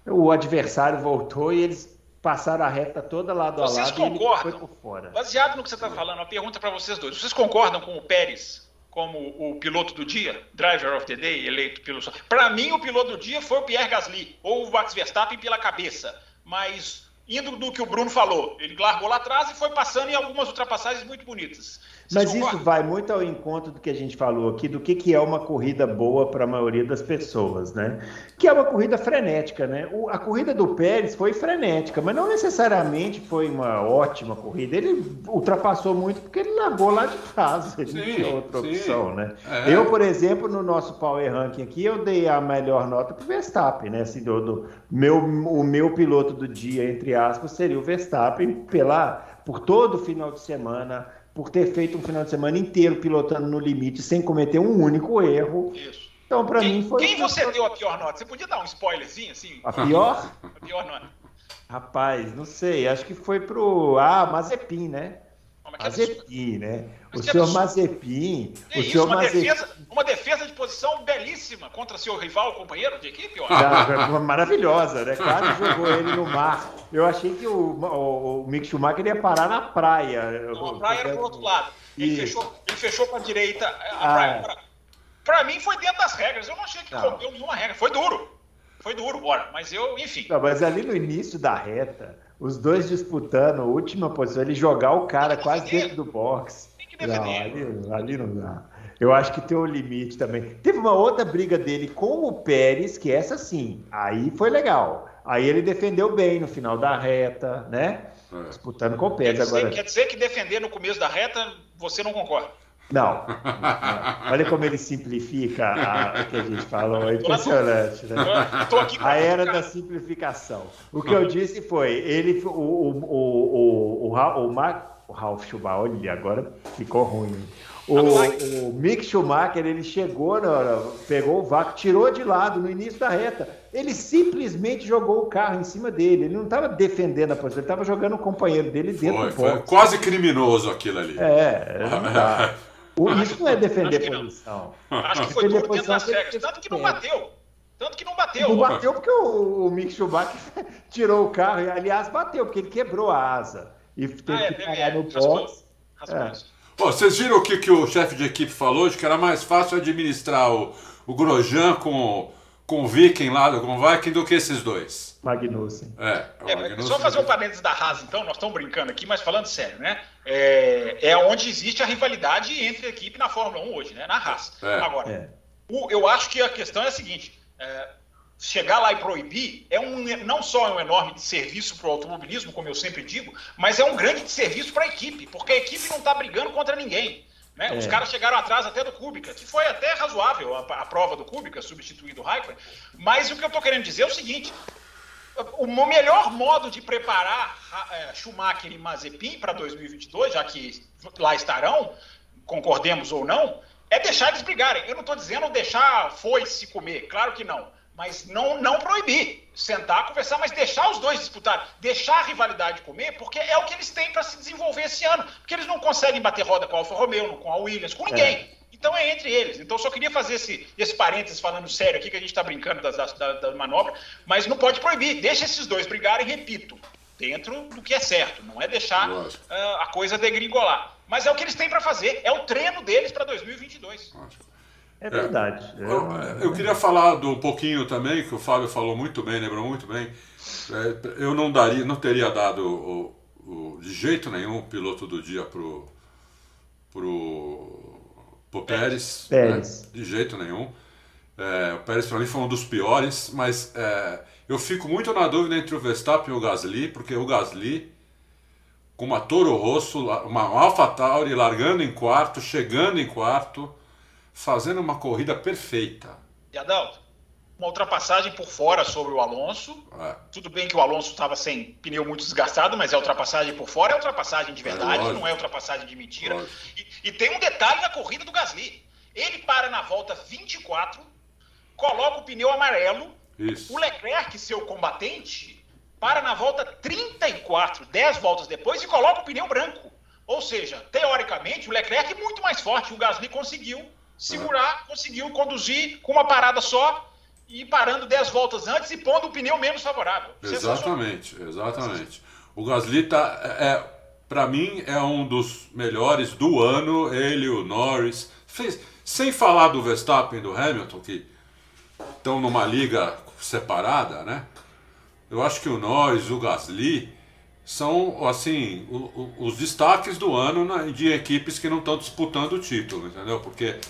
O adversário voltou e eles passaram a reta toda lado vocês a lado concordam, e foi por fora. Baseado no que você está falando, uma pergunta para vocês dois. Vocês concordam com o Pérez como o piloto do dia, driver of the day, eleito pelo. Para mim, o piloto do dia foi o Pierre Gasly, ou o Max Verstappen pela cabeça. Mas indo do que o Bruno falou, ele largou lá atrás e foi passando em algumas ultrapassagens muito bonitas. Mas isso vai muito ao encontro do que a gente falou aqui, do que, que é uma corrida boa para a maioria das pessoas, né? Que é uma corrida frenética, né? O, a corrida do Pérez foi frenética, mas não necessariamente foi uma ótima corrida. Ele ultrapassou muito porque ele largou lá de trás, ele não tinha outra sim. opção, né? É. Eu, por exemplo, no nosso Power Ranking aqui, eu dei a melhor nota para o Verstappen, né? Assim, do, do, meu, o meu piloto do dia, entre aspas, seria o Verstappen pela, por todo o final de semana por ter feito um final de semana inteiro pilotando no limite sem cometer um único erro. Isso. Então, para mim, foi. Quem você deu a pior nota? Você podia dar um spoilerzinho assim? A pior? a pior nota. Rapaz, não sei. Acho que foi pro. Ah, Mazepin, né? Mazepin, né? o senhor Mazepin. o senhor uma, Mazepin... Defesa, uma defesa de posição belíssima contra seu rival, companheiro de equipe? Ah, maravilhosa, né? Quase jogou ele no mar. Eu achei que o, o, o Mick Schumacher ia parar na praia. Não, a praia era pro outro lado. Ele e... fechou, ele fechou pra direita. A ah, praia, é. pra, pra, mim foi dentro das regras. Eu não achei que rompeu nenhuma regra. Foi duro. Foi duro, bora. Mas eu, enfim. Não, mas ali no início da reta os dois disputando a última posição, ele jogar o cara quase dentro do box. Não, ali, ali não dá. Eu acho que tem um limite também. Teve uma outra briga dele com o Pérez, que essa sim, aí foi legal. Aí ele defendeu bem no final da reta, né? É. Disputando com o Pérez. Quer dizer, agora... quer dizer que defender no começo da reta, você não concorda? Não, Olha como ele simplifica a, o que a gente falou. É impressionante, né? A era da simplificação. O que eu disse foi, ele, o, o, o, o, o, o, o Ralf Schumacher, olha, agora ficou ruim. O, o Mick Schumacher, ele chegou, na, pegou o vácuo, tirou de lado no início da reta. Ele simplesmente jogou o carro em cima dele. Ele não estava defendendo a posição, ele estava jogando o companheiro dele dentro foi, do Foi quase criminoso aquilo ali. É, não dá. O, isso não é defender a posição. Acho que foi tudo dentro das regras, tanto que não bateu. Tanto que não bateu. Não bateu porque o, o Mick Schumacher tirou o carro. E, aliás, bateu, porque ele quebrou a asa. E teve ah, é, que parar é, no box. É. vocês viram o que, que o chefe de equipe falou? De que era mais fácil administrar o, o Grosjean com, com o Viking lá, com o Viking, do que esses dois. Magnussen. É, é Magnussen só fazer um parênteses da Haas, então, nós estamos brincando aqui, mas falando sério, né? É, é onde existe a rivalidade entre a equipe na Fórmula 1 hoje, né? Na Haas. É. Agora, é. O, eu acho que a questão é a seguinte: é, chegar lá e proibir é um, não só é um enorme serviço para o automobilismo, como eu sempre digo, mas é um grande serviço para a equipe, porque a equipe não está brigando contra ninguém. Né? Os é. caras chegaram atrás até do Kubica, que foi até razoável a, a prova do Kubica, substituído o Raikkonen. Mas o que eu estou querendo dizer é o seguinte: o melhor modo de preparar é, Schumacher e Mazepin para 2022, já que lá estarão, concordemos ou não, é deixar eles brigarem. Eu não estou dizendo deixar foi se comer, claro que não. Mas não, não proibir, sentar, conversar, mas deixar os dois disputarem, deixar a rivalidade comer, porque é o que eles têm para se desenvolver esse ano. Porque eles não conseguem bater roda com a Alfa Romeo, com a Williams, com ninguém. É. Então é entre eles. Então só queria fazer esse, esse parênteses falando sério aqui, que a gente está brincando das, das, da manobra, mas não pode proibir. Deixa esses dois brigarem, repito, dentro do que é certo. Não é deixar uh, a coisa degringolar. Mas é o que eles têm para fazer. É o treino deles para 2022. É verdade. É, eu, eu, queria falar do, um pouquinho também, que o Fábio falou muito bem, lembrou muito bem. É, eu não daria, não teria dado o, o, de jeito nenhum o piloto do dia pro, pro pro Pérez. Pérez. Né? De jeito nenhum. É, o Pérez para mim foi um dos piores, mas é, eu fico muito na dúvida entre o Verstappen e o Gasly, porque o Gasly, com uma Toro Rosso, uma Alpha Tauri largando em quarto, chegando em quarto, fazendo uma corrida perfeita. E Adalto, uma ultrapassagem por fora sobre o Alonso. É. Tudo bem que o Alonso estava sem pneu muito desgastado, mas é ultrapassagem por fora, é ultrapassagem de verdade, é, não é ultrapassagem de mentira. E, e, tem um detalhe na corrida do Gasly. Ele para na volta 24, coloca o pneu amarelo. Isso. O Leclerc, seu combatente, para na volta 34, 10 voltas depois, e coloca o pneu branco. Ou seja, teoricamente, o Leclerc é muito mais forte. O Gasly conseguiu segurar, conseguiu conduzir com uma parada só e parando 10 voltas antes e pondo o pneu menos favorável. Exatamente, exatamente. O Gasly tá, é, é para mim é um dos melhores do ano, ele o Norris. Fez, sem falar do Verstappen e do Hamilton, que estão numa liga separada, né? Eu acho que o Norris, o Gasly são assim o, o, os destaques do ano na, de equipes que não estão disputando o título, entendeu? Porque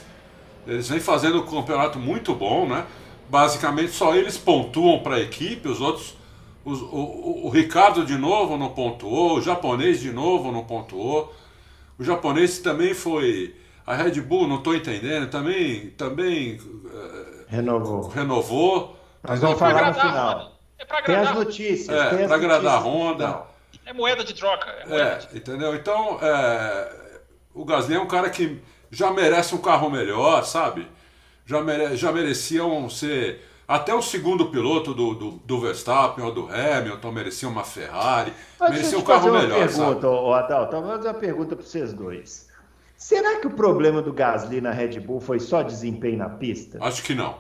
eles vêm fazendo um campeonato muito bom, né? basicamente só eles pontuam para a equipe, os outros. Os, o, o, Ricardo de novo não pontuou, o japonês de novo não pontuou. O japonês também foi. A Red Bull, não estou entendendo, também. também uh, renovou. renovou. Nós vamos falar no final. É para agradar. Tem as notícias. É, para agradar a Honda. É moeda de troca. É, é de... entendeu? Então, é, o Gasly é um cara que já merece um carro melhor, sabe? já, mere, já mereciam ser. Até o segundo piloto do, do, do Verstappen ou do Hamilton merecia uma Ferrari, Mas merecia um carro melhor. Pergunta? Adalto, vou fazer uma pergunta para vocês dois. Será que o problema do Gasly na Red Bull foi só desempenho na pista? Acho que não.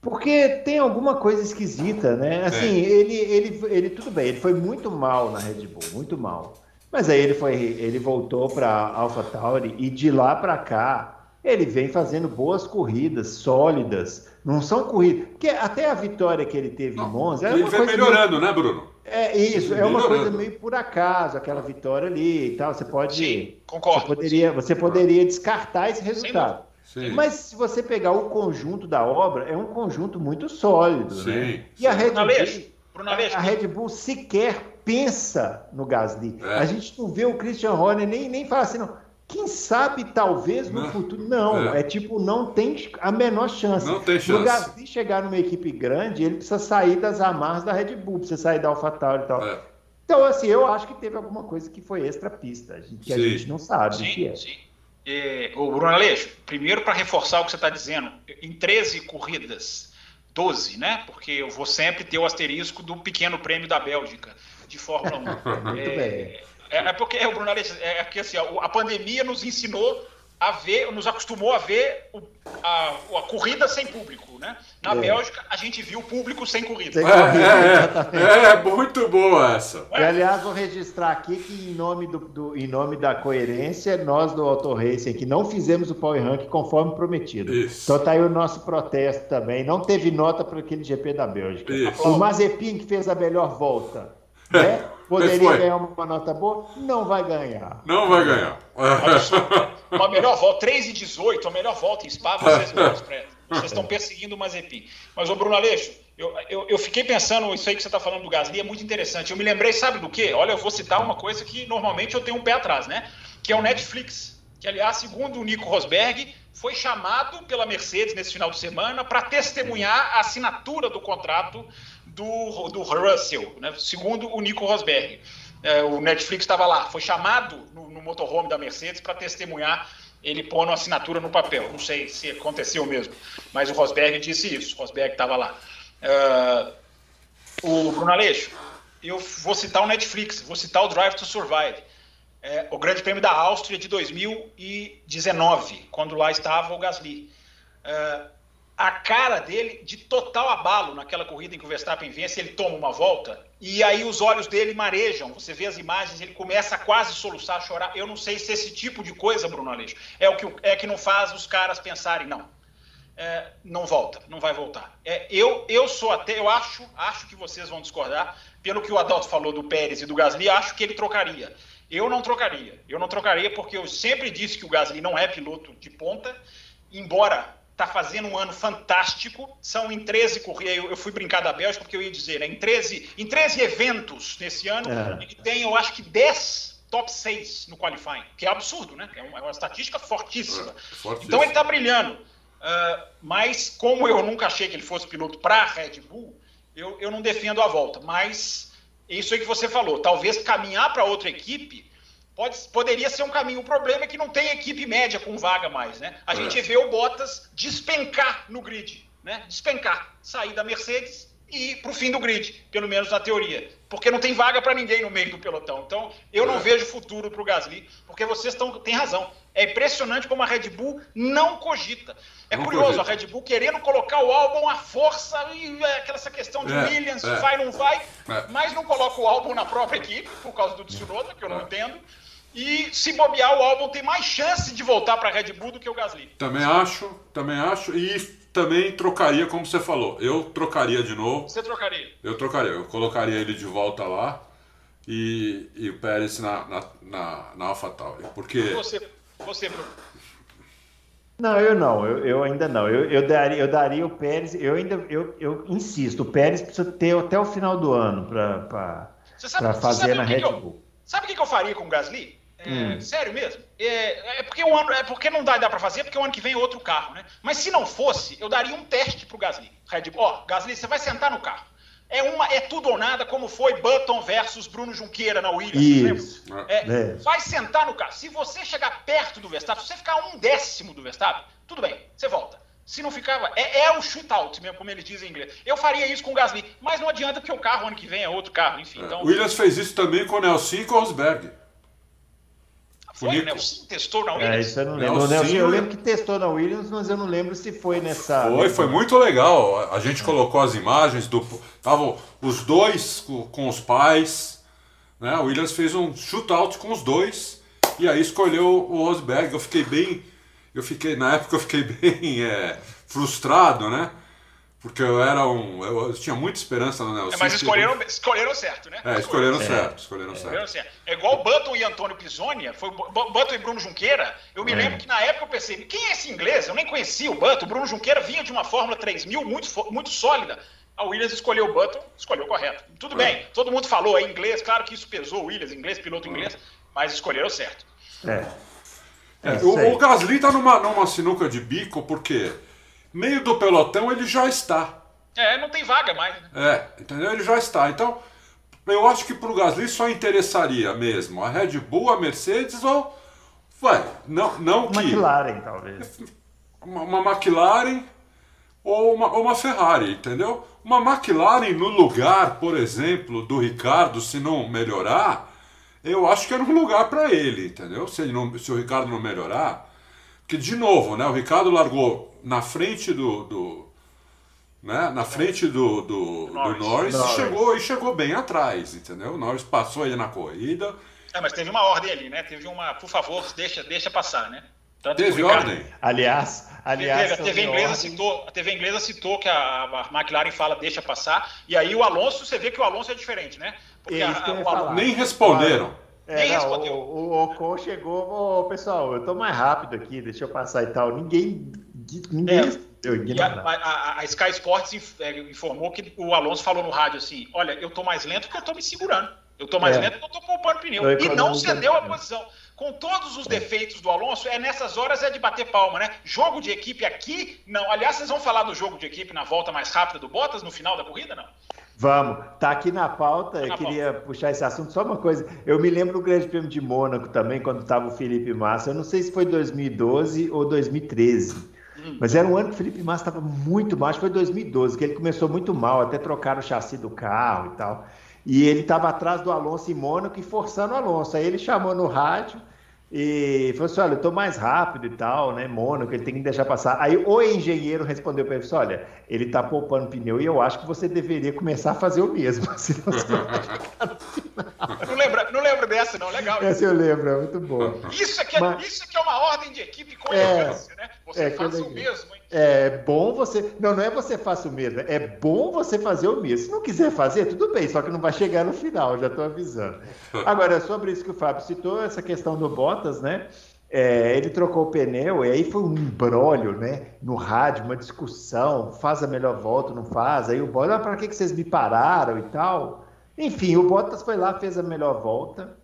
Porque tem alguma coisa esquisita, né? Assim, ele, ele, ele, tudo bem, ele foi muito mal na Red Bull, muito mal. Mas aí ele foi, ele voltou para AlphaTauri e de lá para cá ele vem fazendo boas corridas, sólidas. Não são corridas. Porque até a vitória que ele teve não, em Monza. Ele vem melhorando, meio... né, Bruno? É isso, é uma coisa meio por acaso, aquela vitória ali e tal. Você pode. Sim, concordo. Você poderia, você poderia descartar esse resultado. Sim. Mas se você pegar o conjunto da obra, é um conjunto muito sólido. Sim. Né? E a Red, Bull, a Red Bull sequer pensa no Gasly. É. A gente não vê o Christian Horner nem, nem fala assim, não Quem sabe, talvez no não, futuro. Não, é. é. tipo, não tem a menor chance. Não tem chance. O Gasly chegar numa equipe grande, ele precisa sair das amarras da Red Bull, precisa sair da AlphaTauri e tal. É. Então, assim, eu acho que teve alguma coisa que foi extra pista, que sim. a gente não sabe sim, o que é. Sim. É, o Bruno Aleixo, primeiro para reforçar o que você está dizendo, em 13 corridas, 12, né? Porque eu vou sempre ter o asterisco do pequeno prêmio da Bélgica de Fórmula 1. Muito é, bem. É, é porque, é, o Bruno Aleixo, é porque assim, a, a pandemia nos ensinou a ver, nos acostumou a ver o, a, a, corrida sem público, né? Na é. Bélgica, a gente viu o público sem corrida. Sem corrida é, é, é, muito boa essa. E, aliás, vou registrar aqui que, em nome, do, do, em nome da coerência, nós do Auto Racing aqui não fizemos o Power Rank conforme prometido. Isso. Então tá aí o nosso protesto também. Não teve nota para aquele GP da Bélgica. Isso. O Mazepin, que fez a melhor volta, né? Poderia ganhar uma nota boa? Não vai ganhar. Não vai ganhar. Uma melhor volta, 3 e 18, a melhor volta em Spa, vocês não Vocês estão perseguindo o Mazepin. Mas, ô Bruno Aleixo, eu, eu, eu, fiquei pensando, isso aí que você está falando do Gasly é muito interessante. Eu me lembrei, sabe do quê? Olha, eu vou citar uma coisa que normalmente eu tenho um pé atrás, né? Que é o Netflix. Que, aliás, segundo o Nico Rosberg, foi chamado pela Mercedes nesse final de semana para testemunhar a assinatura do contrato do, do Russell, né? segundo o Nico Rosberg. É, o Netflix estava lá, foi chamado no, no motorhome da Mercedes para testemunhar ele pondo assinatura no papel. Não sei se aconteceu mesmo, mas o Rosberg disse isso. O Rosberg estava lá. Uh, o Bruno Aleixo, eu vou citar o Netflix, vou citar o Drive to Survive. É, o Grande Prêmio da Áustria de 2019, quando lá estava o Gasly. Uh, a cara dele de total abalo naquela corrida em que o Verstappen vence, ele toma uma volta e aí os olhos dele marejam. Você vê as imagens, ele começa a quase soluçar, a chorar. Eu não sei se esse tipo de coisa, Bruno Aleixo, é o que, é que não faz os caras pensarem, não. É, não volta, não vai voltar. É, eu, eu sou até, eu acho, acho que vocês vão discordar, pelo que o Adalto falou do Pérez e do Gasly, acho que ele trocaria. Eu não trocaria. Eu não trocaria porque eu sempre disse que o Gasly não é piloto de ponta, embora está fazendo um ano fantástico. São em 13 corridas. Eu, fui brincar da Bélgica porque eu ia dizer, né? em, 13, em 13 eventos nesse ano, é. ele tem, eu acho que 10 top 6 no qualifying, que é absurdo, né? É uma, é uma estatística fortíssima. É, fortíssimo. Então ele está brilhando. Uh, mas como eu nunca achei que ele fosse piloto para a Red Bull, eu, eu não defendo a volta. Mas isso aí que você falou, talvez caminhar para outra equipe Pode, poderia ser um caminho. O problema é que não tem equipe média com vaga mais, né? A é. gente vê o Bottas despencar no grid, né? Despencar, sair da Mercedes e ir para o fim do grid, pelo menos na teoria. Porque não tem vaga para ninguém no meio do pelotão. Então, eu não é. vejo futuro para o Gasly, porque vocês tão, têm razão. É impressionante como a Red Bull não cogita. É não curioso, cogita. a Red Bull querendo colocar o álbum à força, e é aquela essa questão de é, Williams, é. vai, não vai, é. mas não coloca o álbum na própria equipe, por causa do Tsunoda, que eu não é. entendo. E se bobear, o álbum tem mais chance de voltar para a Red Bull do que o Gasly. Também acho, também acho. E também trocaria, como você falou. Eu trocaria de novo. Você trocaria? Eu trocaria. Eu colocaria ele de volta lá e, e o Pérez na, na, na, na AlphaTauri. Porque... Você, você, Bruno. Não, eu não, eu, eu ainda não. Eu, eu, daria, eu daria o Pérez, eu ainda eu, eu insisto, o Pérez precisa ter até o final do ano para fazer na Red Bull. sabe o que eu faria com o Gasly? É, hum. Sério mesmo? É, é, porque um ano, é porque não dá, dá para fazer, porque o ano que vem é outro carro, né? Mas se não fosse, eu daria um teste pro Gasly. Red Bull, ó, Gasly, você vai sentar no carro. É, uma, é tudo ou nada, como foi Button versus Bruno Junqueira na Williams. Isso. É, é. Vai sentar no carro. Se você chegar perto do Verstappen, se você ficar um décimo do Verstappen, tudo bem, você volta. Se não ficava, é, é o shootout mesmo, como eles dizem em inglês. Eu faria isso com o Gasly, mas não adianta porque o carro ano que vem é outro carro, enfim. É. Então... Williams fez isso também com o Nelson e com o Rosberg. Foi, o Nelson testou na Williams? É, isso eu não lembro. Nelson, eu lembro que testou na Williams, mas eu não lembro se foi nessa. Foi, foi muito legal. A gente colocou as imagens do. Estavam os dois com os pais. Né? O Williams fez um shootout com os dois. E aí escolheu o Rosberg. Eu fiquei bem. Eu fiquei, na época eu fiquei bem é, frustrado, né? Porque eu era um. Eu, tinha muita esperança no Nelson. É, mas escolheram, escolheram certo, né? É, escolheram, certo. Escolheram, é. certo. certo. É igual Button e Antônio Pisonia, foi Button e Bruno Junqueira. Eu me é. lembro que na época eu pensei, quem é esse inglês? Eu nem conhecia o Button. O Bruno Junqueira vinha de uma Fórmula 3000 muito, muito sólida. A Williams escolheu o Button, escolheu correto. Tudo é. bem, todo mundo falou é inglês, claro que isso pesou o Williams, inglês, piloto inglês, mas escolheram certo. É. É, o, o, Gasly tá numa, numa sinuca de bico porque meio do pelotão ele já está. É, não tem vaga mais. Né? É, entendeu? Ele já está. Então, eu acho que pro Gasly só interessaria mesmo a Red Bull, a Mercedes ou. Vai, não, não que. McLaren, talvez. Uma, uma McLaren ou uma, ou uma Ferrari, entendeu? Uma McLaren no lugar, por exemplo, do Ricardo, se não melhorar, eu acho que era um lugar para ele, entendeu? Se, ele não, se o Ricardo não melhorar. Porque, de novo, né, o Ricardo largou na frente do. do né, na frente do, do, Norris, do Norris, Norris. Chegou, e chegou bem atrás, entendeu? O Norris passou ele na corrida. É, mas teve uma ordem ali, né? Teve uma, por favor, deixa, deixa passar, né? Tanto Teve ordem. Aliás, aliás a, TV inglesa citou, a TV inglesa citou que a, a, McLaren fala deixa passar, e aí o Alonso, você vê que o Alonso é diferente, né? Porque a, a, Alonso... Nem responderam. É, Nem respondeu. O, o Ocon chegou, oh, pessoal, eu tô mais rápido aqui, deixa eu passar e tal. Ninguém. Ninguém. É. A, a, a, Sky Sports é, informou que o Alonso falou no rádio assim: olha, eu tô mais lento porque eu tô me segurando. Eu tô mais é. lento porque eu tô poupando pneu. E não cedeu a posição com todos os defeitos do Alonso, é nessas horas é de bater palma, né? Jogo de equipe aqui, não. Aliás, vocês vão falar do jogo de equipe na volta mais rápida do Bottas no final da corrida, não? Vamos, tá aqui na pauta. Tá eu queria pauta. puxar esse assunto. Só uma coisa, eu me lembro do Grande Prêmio de Mônaco também, quando estava o Felipe Massa. Eu não sei se foi 2012 ou 2013. Mas era um ano que o Felipe Massa estava muito que foi 2012, que ele começou muito mal, até trocaram o chassi do carro e tal. E ele estava atrás do Alonso em Mônaco e forçando o Alonso. Aí ele chamou no rádio e falou assim: olha, eu estou mais rápido e tal, né? Mônaco, ele tem que deixar passar. Aí o engenheiro respondeu para ele: assim, olha, ele está poupando pneu e eu acho que você deveria começar a fazer o mesmo. Senão você vai não, lembra, não lembro dessa, não, legal. Essa eu lembro, é muito bom. Isso aqui é, Mas... isso aqui é uma ordem de equipe com elegância, é, né? Você é, faz o mesmo, hein? É bom você. Não, não é você faça o mesmo, é bom você fazer o mesmo. Se não quiser fazer, tudo bem, só que não vai chegar no final, já estou avisando. Agora, sobre isso que o Fábio citou, essa questão do Bottas, né? É, ele trocou o pneu e aí foi um embrólio, né? No rádio, uma discussão, faz a melhor volta, não faz. Aí o Bottas, ah, para que, que vocês me pararam e tal? Enfim, o Bottas foi lá, fez a melhor volta.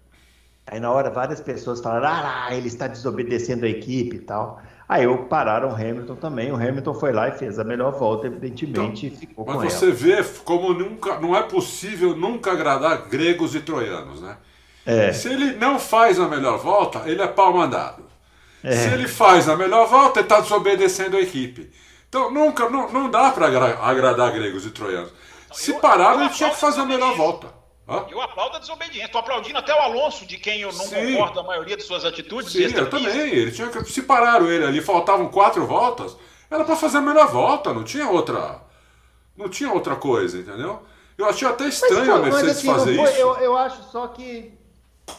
Aí na hora várias pessoas falaram, ah, ele está desobedecendo a equipe e tal. Aí eu pararam o Hamilton também. O Hamilton foi lá e fez a melhor volta, evidentemente, então, ficou mas você vê como nunca, não é possível nunca agradar gregos e troianos, né? É. Se ele não faz a melhor volta, ele é pau mandado. É. Se ele faz a melhor volta, ele está desobedecendo a equipe. Então nunca, não, não dá para agradar gregos e troianos. Se parar, ele tinha que fazer a melhor volta. Hã? Eu aplaudo a desobediência. Estou aplaudindo até o Alonso, de quem eu não Sim. concordo a maioria de suas atitudes. Sim, eu também. Ele tinha que... Se pararam ele ali, faltavam quatro voltas, era para fazer a melhor volta, não tinha outra. Não tinha outra coisa, entendeu? Eu achei até estranho mas, a Mercedes assim, fazer foi, isso. Eu, eu acho só que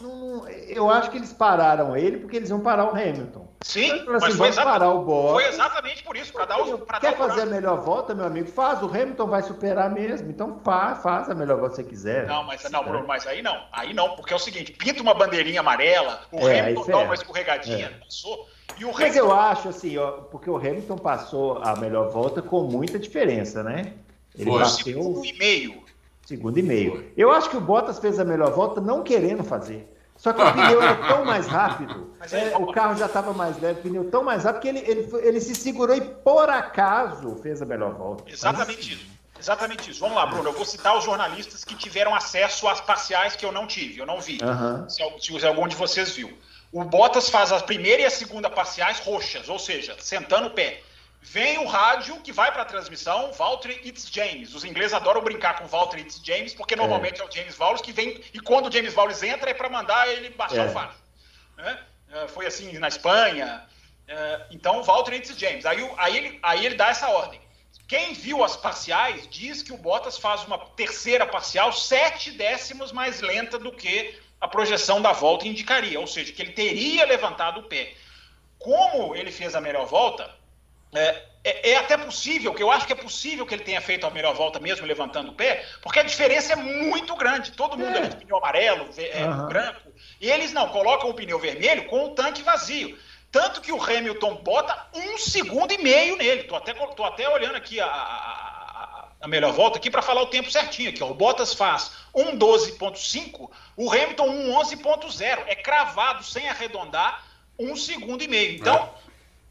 não, eu acho que eles pararam ele porque eles vão parar o Hamilton. Sim, assim, mas foi, parar o Bottas. foi exatamente por isso, para dar o pra Quer fazer a melhor volta, meu amigo? Faz, o Hamilton vai superar mesmo, então faz, faz a melhor volta que você quiser. Não, mas não, Bruno, mas aí não, aí não, porque é o seguinte, pinta uma bandeirinha amarela, o é, Hamilton dá uma escorregadinha, é. passou, e o Mas Hamilton... eu acho assim, ó, porque o Hamilton passou a melhor volta com muita diferença, né? Ele foi. bateu... Segundo e meio. Segundo e meio. Eu acho que o Bottas fez a melhor volta não querendo fazer. Só que o pneu era tão mais rápido, é, o carro já estava mais leve, o pneu tão mais rápido que ele, ele, ele se segurou e por acaso fez a melhor volta. Exatamente isso. Exatamente isso. Vamos lá, Bruno. Eu vou citar os jornalistas que tiveram acesso às parciais que eu não tive, eu não vi. Uhum. Se, se, algum de vocês viu. O Bottas faz a primeira e a segunda parciais roxas, ou seja, sentando o pé. Vem o rádio que vai para a transmissão, Valtteri It's James. Os ingleses adoram brincar com Valtteri It's James, porque é. normalmente é, é o James Wallace que vem, e quando o James Wallace entra é para mandar ele baixar é. o faro. Né? É, foi assim na Espanha. É, então, Valtteri It's James. Aí, aí, ele, aí ele dá essa ordem. Quem viu as parciais diz que o Bottas faz uma terceira parcial sete décimos mais lenta do que a projeção da volta indicaria, ou seja, que ele teria levantado o pé. Como ele fez a melhor volta, é, é, é, até possível, que eu acho que é possível que ele tenha feito a melhor volta mesmo levantando o pé, porque a diferença é muito grande. Todo mundo é. de pneu amarelo, uhum. branco, e eles não colocam o pneu vermelho com o tanque vazio. Tanto que o Hamilton bota um segundo e meio nele. Tô até, tô até olhando aqui a, a, a melhor volta aqui para falar o tempo certinho. Aqui, ó. O Bottas faz 1,12,5, o Hamilton 1,11,0. É cravado, sem arredondar, um segundo e meio. Então, é.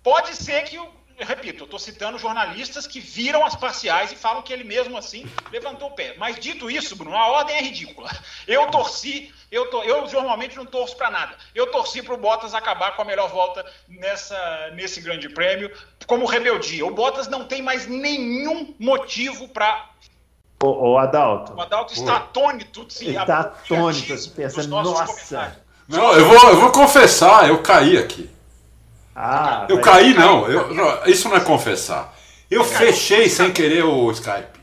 pode ser que o eu repito, eu estou citando jornalistas que viram as parciais e falam que ele mesmo assim levantou o pé. Mas dito isso, Bruno, a ordem é ridícula. Eu torci, eu, to, eu normalmente não torço para nada. Eu torci para o Bottas acabar com a melhor volta nessa, nesse grande prêmio, como rebeldia. O Bottas não tem mais nenhum motivo para o, o Adalto. O Adalto está atônito. Sim, Ele está atônito, pensando, nossa. Não, eu vou, eu vou confessar, eu caí aqui. Ah, eu caí, não. Eu, isso não é confessar. Eu fechei sem querer o Skype.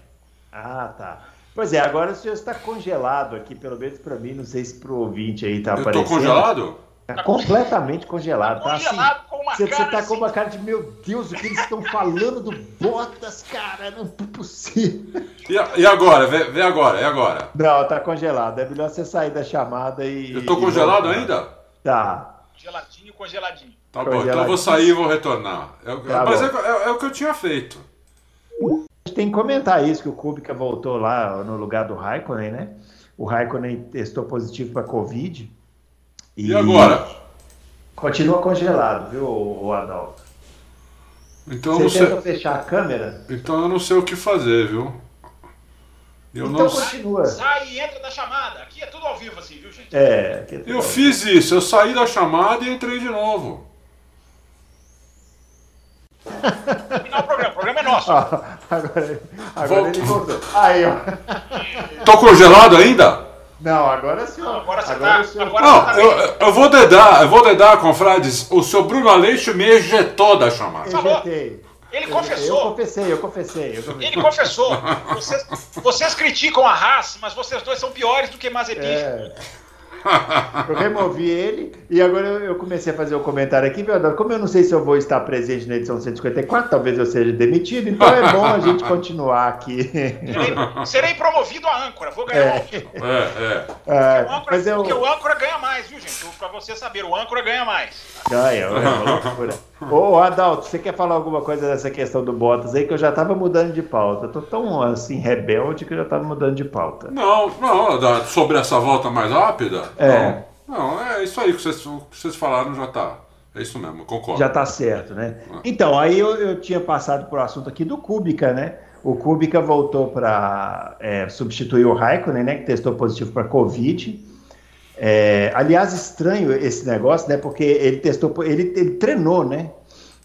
Ah, tá. Pois é, agora o senhor está congelado aqui, pelo menos para mim, não sei se para o ouvinte aí está aparecendo. Eu estou congelado? Tá completamente congelado. Tá, assim, com uma você, cara você tá assim. com uma cara de meu Deus, o que eles estão falando do Bottas, cara, não é possível. E, e agora? Vê, vê, agora, e agora? Não, tá congelado. É melhor você sair da chamada e. Eu tô congelado ainda? Tá. Geladinho, congeladinho. Tá bom, então eu vou sair e vou retornar. É, tá mas é, é, é, o que eu tinha feito. A gente tem que comentar isso, que o Kubica voltou lá no lugar do Raikkonen, né? O Raikkonen testou positivo para Covid. E, e, agora? Continua congelado, viu, o Adalto? Então Você tenta sei... fechar a câmera? Então eu não sei o que fazer, viu? Eu então não... continua. Sai e entra da chamada. Aqui é tudo ao vivo assim, viu, gente? É. é eu fiz isso, eu saí da chamada e entrei de novo. Terminar o programa, o programa é nosso. Ah, agora agora ele voltou. Aí, ó. Tô congelado ainda? Não, agora sim. Não, agora você agora tá. Senhor... Agora não, tá eu, eu, vou dedar, eu vou dedar, confrades. O seu Bruno Aleixo me ejetou da chamada. Ejetei. Ele confessou. Eu confessei, eu confessei, eu confessei. Ele confessou. Vocês, vocês criticam a raça, mas vocês dois são piores do que Mazepin. É. Eu removi ele e agora eu comecei a fazer o um comentário aqui, meu Como eu não sei se eu vou estar presente na edição 154, talvez eu seja demitido, então é bom a gente continuar aqui. Serei, serei promovido a âncora, vou ganhar é. um é, é. é. Porque, o âncora, eu... porque o âncora ganha mais, viu, gente? Pra você saber, o âncora ganha mais. Ganha, é uma loucura. Ô, Adalto, você quer falar alguma coisa dessa questão do Bottas aí que eu já tava mudando de pauta? Eu tô tão assim rebelde que eu já tava mudando de pauta. Não, não, sobre essa volta mais rápida? É. Não, não é isso aí que vocês, que vocês falaram já tá. É isso mesmo, concordo. Já tá certo, né? É. Então, aí eu, eu tinha passado por assunto aqui do Kubica, né? O Kubica voltou para é, substituir o Raikkonen, né? Que testou positivo para Covid. É, aliás, estranho esse negócio, né? Porque ele testou, ele, ele treinou, né?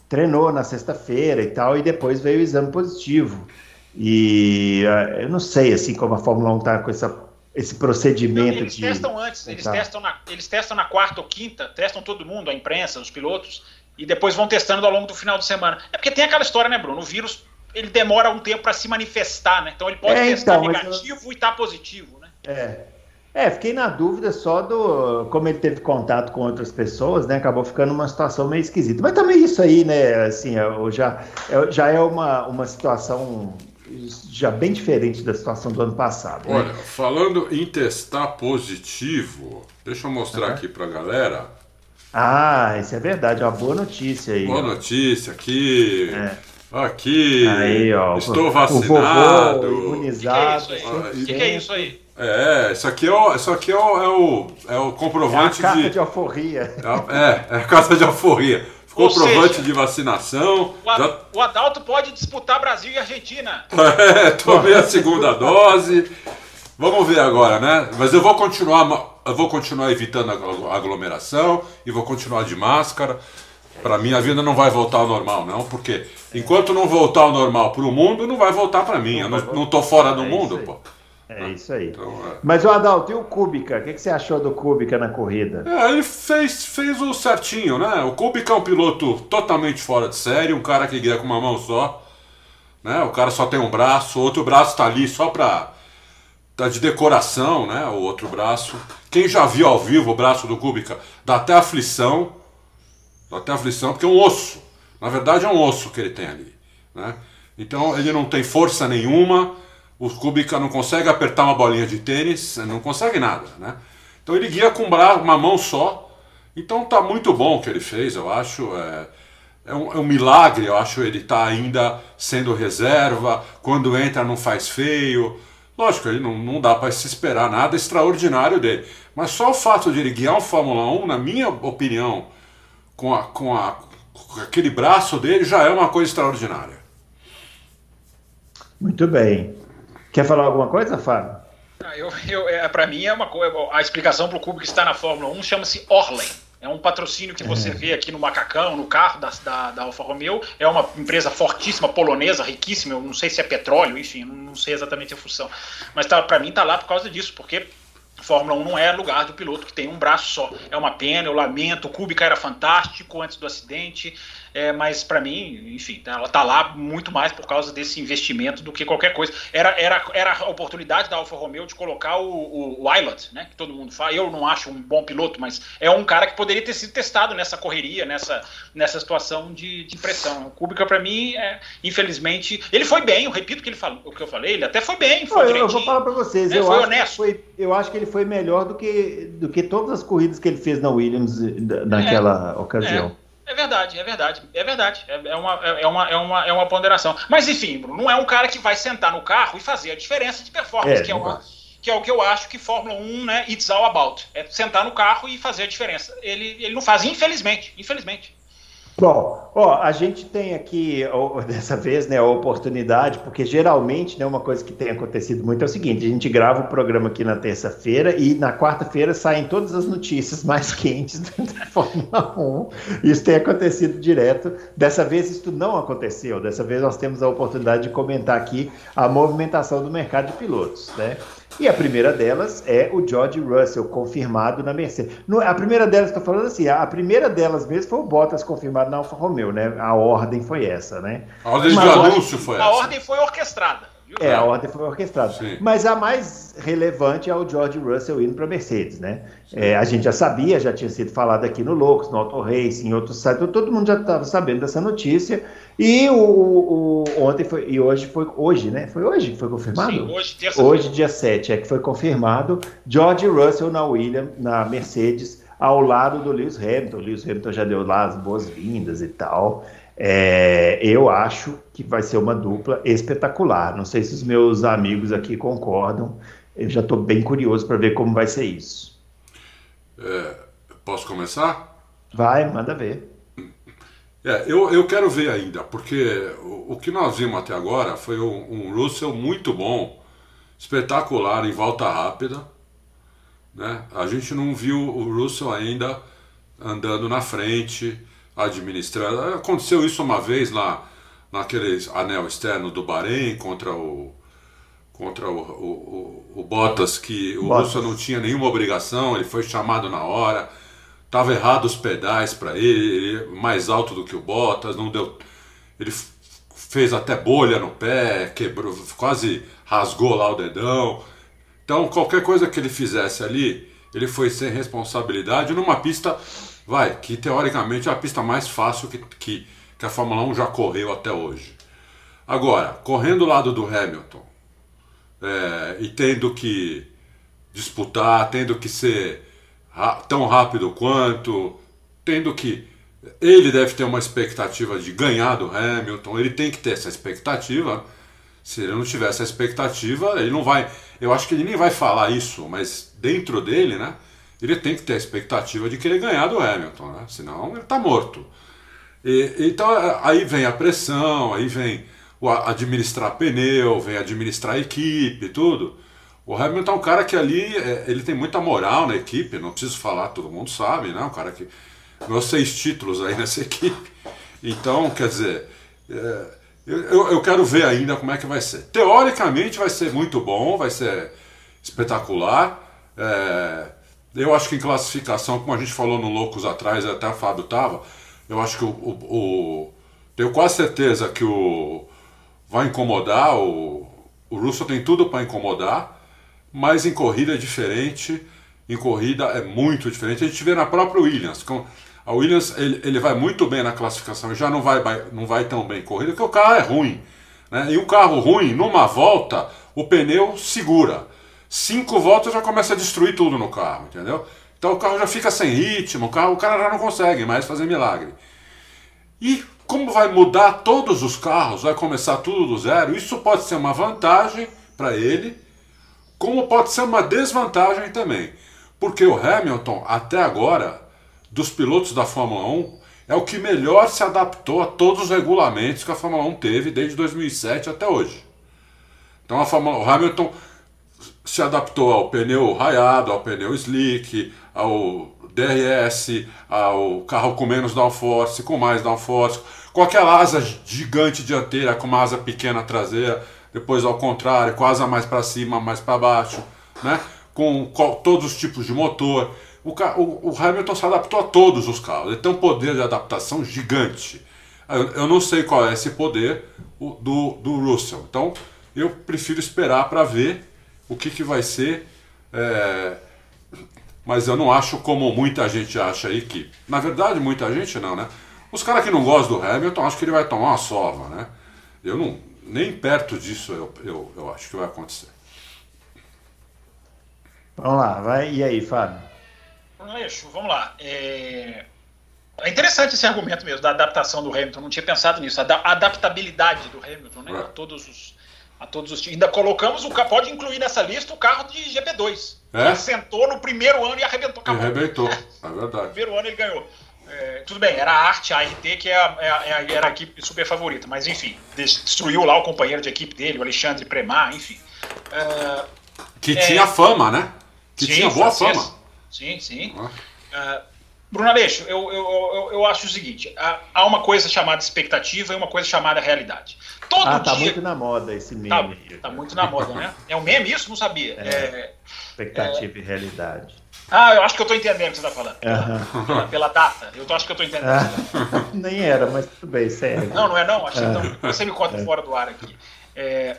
Treinou na sexta-feira e tal, e depois veio o exame positivo. E uh, eu não sei assim como a Fórmula 1 está com essa, esse procedimento não, eles de. Testam antes, eles tá. testam, na, eles testam na quarta ou quinta, testam todo mundo, a imprensa, os pilotos, e depois vão testando ao longo do final de semana. É porque tem aquela história, né, Bruno? O vírus ele demora um tempo para se manifestar, né? Então ele pode é, testar então, negativo eu... e estar tá positivo, né? É. É, fiquei na dúvida só do. Como ele teve contato com outras pessoas, né? Acabou ficando uma situação meio esquisita. Mas também isso aí, né? Assim, já, já é uma, uma situação já bem diferente da situação do ano passado. Né? Olha, falando em testar positivo, deixa eu mostrar uhum. aqui pra galera. Ah, isso é verdade, uma boa notícia aí. Boa ó. notícia aqui. É. Aqui. Aí, ó, estou vacinado. O vovô imunizado. O que, que, é isso aí? É, isso aqui é o, isso aqui é o, é o, é o comprovante é a carta de. de alforria. É, é a carta de alforria. Comprovante seja, de vacinação. O, já... o Adalto pode disputar Brasil e Argentina. É, tomei a segunda dose. Vamos ver agora, né? Mas eu vou continuar, eu vou continuar evitando a aglomeração e vou continuar de máscara. Para mim a vida não vai voltar ao normal, não, porque enquanto não voltar ao normal para o mundo, não vai voltar para mim. Eu não, não tô fora do é mundo, pô. É isso aí. Então, é. Mas o Adalto, e o Kubica? O que, que, você achou do Kubica na corrida? É, ele fez, fez o certinho, né? O Kubica é um piloto totalmente fora de série, um cara que guia com uma mão só. Né? O cara só tem um braço, o outro braço tá ali só pra. tá de decoração, né? O outro braço. Quem já viu ao vivo o braço do Kubica dá até aflição. Dá até aflição, porque é um osso. Na verdade é um osso que ele tem ali. Né? Então ele não tem força nenhuma o Kubica não consegue apertar uma bolinha de tênis, não consegue nada, né? Então ele guia com uma mão só. Então tá muito bom o que ele fez, eu acho. É, é, um, é um milagre, eu acho, ele tá ainda sendo reserva. Quando entra não faz feio. Lógico, ele não, não dá para se esperar nada extraordinário dele. Mas só o fato de ele guiar um Fórmula 1, na minha opinião, com, a, com, a, com aquele braço dele já é uma coisa extraordinária. Muito bem. Quer falar alguma coisa, Fábio? Ah, eu, eu, é, para mim é uma coisa. A explicação para o que está na Fórmula 1 chama-se Orlen. É um patrocínio que você é. vê aqui no macacão, no carro da, da, da, Alfa Romeo. É uma empresa fortíssima, polonesa, riquíssima. Eu não sei se é petróleo, enfim, não sei exatamente a função. Mas tá, para mim tá lá por causa disso, porque Fórmula 1 não é lugar do piloto que tem um braço só. É uma pena, eu lamento. O Kubica era fantástico antes do acidente. É, mas para mim, enfim, ela tá lá muito mais por causa desse investimento do que qualquer coisa. Era, era, era a oportunidade da Alfa Romeo de colocar o, o, o né, que todo mundo fala. Eu não acho um bom piloto, mas é um cara que poderia ter sido testado nessa correria, nessa, nessa situação de, de pressão. O Kubica, para mim, é, infelizmente, ele foi bem, eu repito o que, ele falou, o que eu falei, ele até foi bem. Foi eu, eu vou falar para vocês, né, eu, foi acho honesto. Foi, eu acho que ele foi melhor do que, do que todas as corridas que ele fez na Williams naquela é, ocasião. É. É verdade, é verdade, é verdade. É, é, uma, é, uma, é, uma, é uma ponderação. Mas enfim, Bruno, não é um cara que vai sentar no carro e fazer a diferença de performance, é, que, é uma, que é o que eu acho que Fórmula 1, né, it's all about. É sentar no carro e fazer a diferença. Ele, ele não faz, infelizmente, infelizmente. Bom, ó, a gente tem aqui dessa vez né, a oportunidade, porque geralmente né, uma coisa que tem acontecido muito é o seguinte: a gente grava o programa aqui na terça-feira e na quarta-feira saem todas as notícias mais quentes da Fórmula 1. Isso tem acontecido direto. Dessa vez isso não aconteceu. Dessa vez nós temos a oportunidade de comentar aqui a movimentação do mercado de pilotos. Né? E a primeira delas é o George Russell, confirmado na Mercedes. No, a primeira delas, estou falando assim, a primeira delas mesmo foi o Bottas confirmado na Alfa Romeo, né? A ordem foi essa, né? A ordem de anúncio foi essa. A ordem foi orquestrada. É, a ordem foi orquestrada. Sim. Mas a mais relevante é o George Russell indo para a Mercedes, né? É, a gente já sabia, já tinha sido falado aqui no Loucos, no Auto Racing, em outros sites, todo mundo já estava sabendo dessa notícia. E o, o, ontem foi, e hoje foi hoje, né? Foi hoje que foi confirmado? Sim, hoje, Hoje, dia 7, é que foi confirmado George Russell na Williams, na Mercedes, ao lado do Lewis Hamilton. O Lewis Hamilton já deu lá as boas-vindas e tal. É, eu acho que vai ser uma dupla espetacular. Não sei se os meus amigos aqui concordam. Eu já estou bem curioso para ver como vai ser isso. É, posso começar? Vai, manda ver. É, eu, eu quero ver ainda, porque o, o que nós vimos até agora foi um, um, Russell muito bom, espetacular em volta rápida. Né? A gente não viu o Russell ainda andando na frente, administrando. Aconteceu isso uma vez lá naquele anel externo do Bahrein contra o contra o, o, o, o Bottas, que o Bottas. Russell não tinha nenhuma obrigação, ele foi chamado na hora, estava errado os pedais para ele, ele, mais alto do que o Bottas, não deu. Ele fez até bolha no pé, quebrou, quase rasgou lá o dedão. Então qualquer coisa que ele fizesse ali, ele foi sem responsabilidade numa pista vai, que teoricamente é a pista mais fácil que, que, que a Fórmula 1 já correu até hoje. Agora, correndo do lado do Hamilton é, e tendo que disputar, tendo que ser tão rápido quanto, tendo que. Ele deve ter uma expectativa de ganhar do Hamilton, ele tem que ter essa expectativa. Se ele não tiver essa expectativa, ele não vai. Eu acho que ele nem vai falar isso, mas dentro dele, né? Ele tem que ter a expectativa de querer ganhar do Hamilton, né? senão ele está morto. E, então aí vem a pressão, aí vem o administrar pneu, vem administrar equipe, tudo. O Hamilton é um cara que ali é, ele tem muita moral na equipe, não preciso falar, todo mundo sabe, né? Um cara que ganhou seis títulos aí nessa equipe. Então, quer dizer, é, eu, eu quero ver ainda como é que vai ser. Teoricamente vai ser muito bom, vai ser espetacular. É, eu acho que em classificação, como a gente falou no Loucos atrás, até o Fábio tava, eu acho que o, o, o tenho quase certeza que o vai incomodar, o, o Russell tem tudo para incomodar, mas em corrida é diferente, em corrida é muito diferente. A gente vê na própria Williams, com, a Williams ele, ele vai muito bem na classificação, já não vai, não vai tão bem em corrida, porque o carro é ruim. Né? E um carro ruim, numa volta, o pneu segura cinco voltas já começa a destruir tudo no carro, entendeu? Então o carro já fica sem ritmo, o, carro, o cara já não consegue mais fazer milagre. E como vai mudar todos os carros, vai começar tudo do zero, isso pode ser uma vantagem para ele, como pode ser uma desvantagem também. Porque o Hamilton, até agora, dos pilotos da Fórmula 1, é o que melhor se adaptou a todos os regulamentos que a Fórmula 1 teve desde 2007 até hoje. Então a Fórmula, o Hamilton se adaptou ao pneu raiado, ao pneu slick, ao DRS, ao carro com menos downforce, com mais downforce, com aquela asa gigante dianteira, com uma asa pequena traseira, depois ao contrário, com a asa mais para cima, mais para baixo, né? com, com todos os tipos de motor. O, o, o, Hamilton se adaptou a todos os carros, ele tem um poder de adaptação gigante. Eu, eu não sei qual é esse poder do, do Russell, então eu prefiro esperar para ver o que, que vai ser. É, mas eu não acho como muita gente acha aí que. Na verdade, muita gente não, né? Os caras que não gostam do Hamilton acham que ele vai tomar uma sova, né? Eu não. Nem perto disso eu, eu, eu acho que vai acontecer. Vamos lá, vai. E aí, Fábio? Aleixo, vamos lá. É... é... interessante esse argumento mesmo da adaptação do Hamilton. Não tinha pensado nisso. A adaptabilidade do Hamilton, né? É. A todos os a todos os Ainda colocamos o pode incluir nessa lista o carro de GP2. É? Ele sentou no primeiro ano e arrebentou o Arrebentou, é verdade. No primeiro ano ele ganhou. É, tudo bem, era a Arte, a ART, que é a, é a, é era a equipe super favorita, mas enfim, destruiu lá o companheiro de equipe dele, o Alexandre Premar, enfim. É, que tinha fama, né? Que sim, tinha boa francês. fama. Sim, sim. Ah. Bruno Aleixo, eu, eu, eu, eu, acho o seguinte: há uma coisa chamada expectativa e uma coisa chamada realidade. Todo ah, tá dia... muito na moda esse meme. Tá, tá, muito na moda, né? É um meme isso? Não sabia. É, é, expectativa é... e realidade. Ah, eu acho que eu tô entendendo o que você tá falando. Pela, pela, pela data. Eu tô, acho que eu tô entendendo. Ah, nem era, mas tudo bem, sério. Não, não é não? Acho, então, você me conta é. fora do ar aqui. É,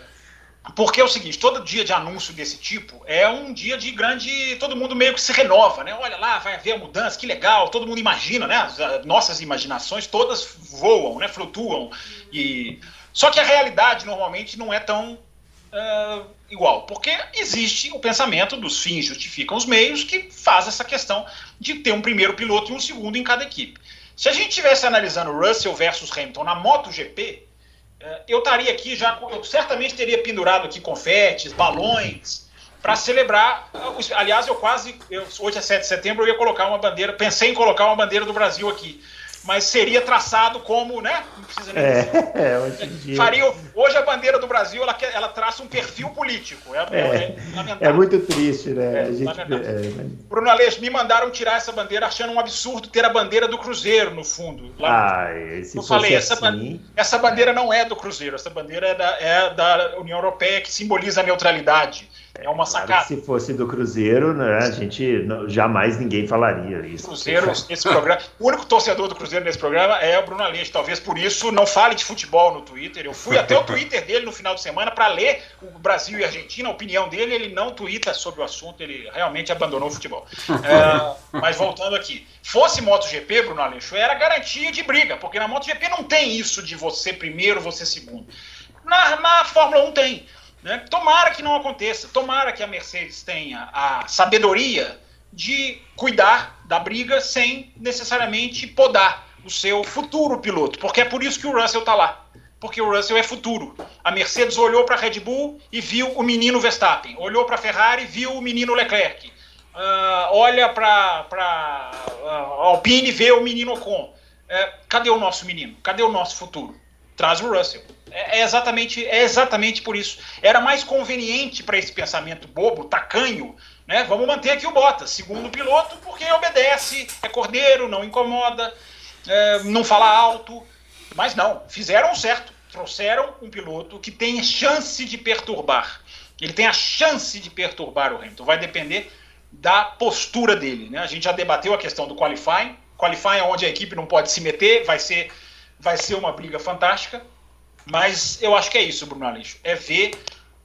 porque é o seguinte, todo dia de anúncio desse tipo é um dia de grande. Todo mundo meio que se renova, né? Olha lá, vai haver a mudança, que legal, todo mundo imagina, né? As nossas imaginações todas voam, né? Flutuam. E... Só que a realidade normalmente não é tão uh, igual, porque existe o pensamento dos fins justificam os meios que faz essa questão de ter um primeiro piloto e um segundo em cada equipe. Se a gente estivesse analisando Russell versus Hamilton na MotoGP, eu estaria aqui já, eu certamente teria pendurado aqui confetes, balões, para celebrar. Aliás, eu quase, eu, hoje é 7 de setembro, eu ia colocar uma bandeira, pensei em colocar uma bandeira do Brasil aqui mas seria traçado como, né? Não precisa nem é, dizer. É, hoje, dia... Faria, hoje a bandeira do Brasil ela, ela traça um perfil político. É, é, é, é muito triste, né? a gente, Bruno me mandaram tirar essa bandeira achando um absurdo ter a bandeira do Cruzeiro no fundo. Lá. Ah, eu falei, essa, assim... essa bandeira não é do Cruzeiro, essa bandeira é da, é da União Europeia que simboliza a neutralidade. É uma sacada. Claro se fosse do Cruzeiro, né, a gente jamais ninguém falaria isso. Cruzeiro, esse programa, o único torcedor do Cruzeiro nesse programa é o Bruno Aleixo. Talvez por isso não fale de futebol no Twitter. Eu fui até o Twitter dele no final de semana para ler o Brasil e a Argentina, a opinião dele. Ele não twitta sobre o assunto, ele realmente abandonou o futebol. É, mas voltando aqui, fosse MotoGP, Bruno Aleixo, era garantia de briga, porque na MotoGP não tem isso de você primeiro, você segundo. Na, na Fórmula 1 tem. Né? Tomara que não aconteça, tomara que a Mercedes tenha a sabedoria de cuidar da briga sem necessariamente podar o seu futuro piloto, porque é por isso que o Russell está lá. Porque o Russell é futuro. A Mercedes olhou para a Red Bull e viu o menino Verstappen. Olhou para a Ferrari e viu o menino Leclerc. Uh, olha para uh, Alpine e vê o menino Ocon. Uh, cadê o nosso menino? Cadê o nosso futuro? Traz o Russell. É, é, exatamente, é exatamente por isso. Era mais conveniente para esse pensamento bobo, tacanho, né? Vamos manter aqui o Bottas, segundo piloto, porque obedece, é cordeiro, não incomoda, é, não fala alto. Mas não, fizeram certo. Trouxeram um piloto que tem chance de perturbar. Ele tem a chance de perturbar o Hamilton. Vai depender da postura dele. Né? A gente já debateu a questão do qualifying. Qualifying é onde a equipe não pode se meter, vai ser, vai ser uma briga fantástica. Mas eu acho que é isso, Bruno Aleixo. É ver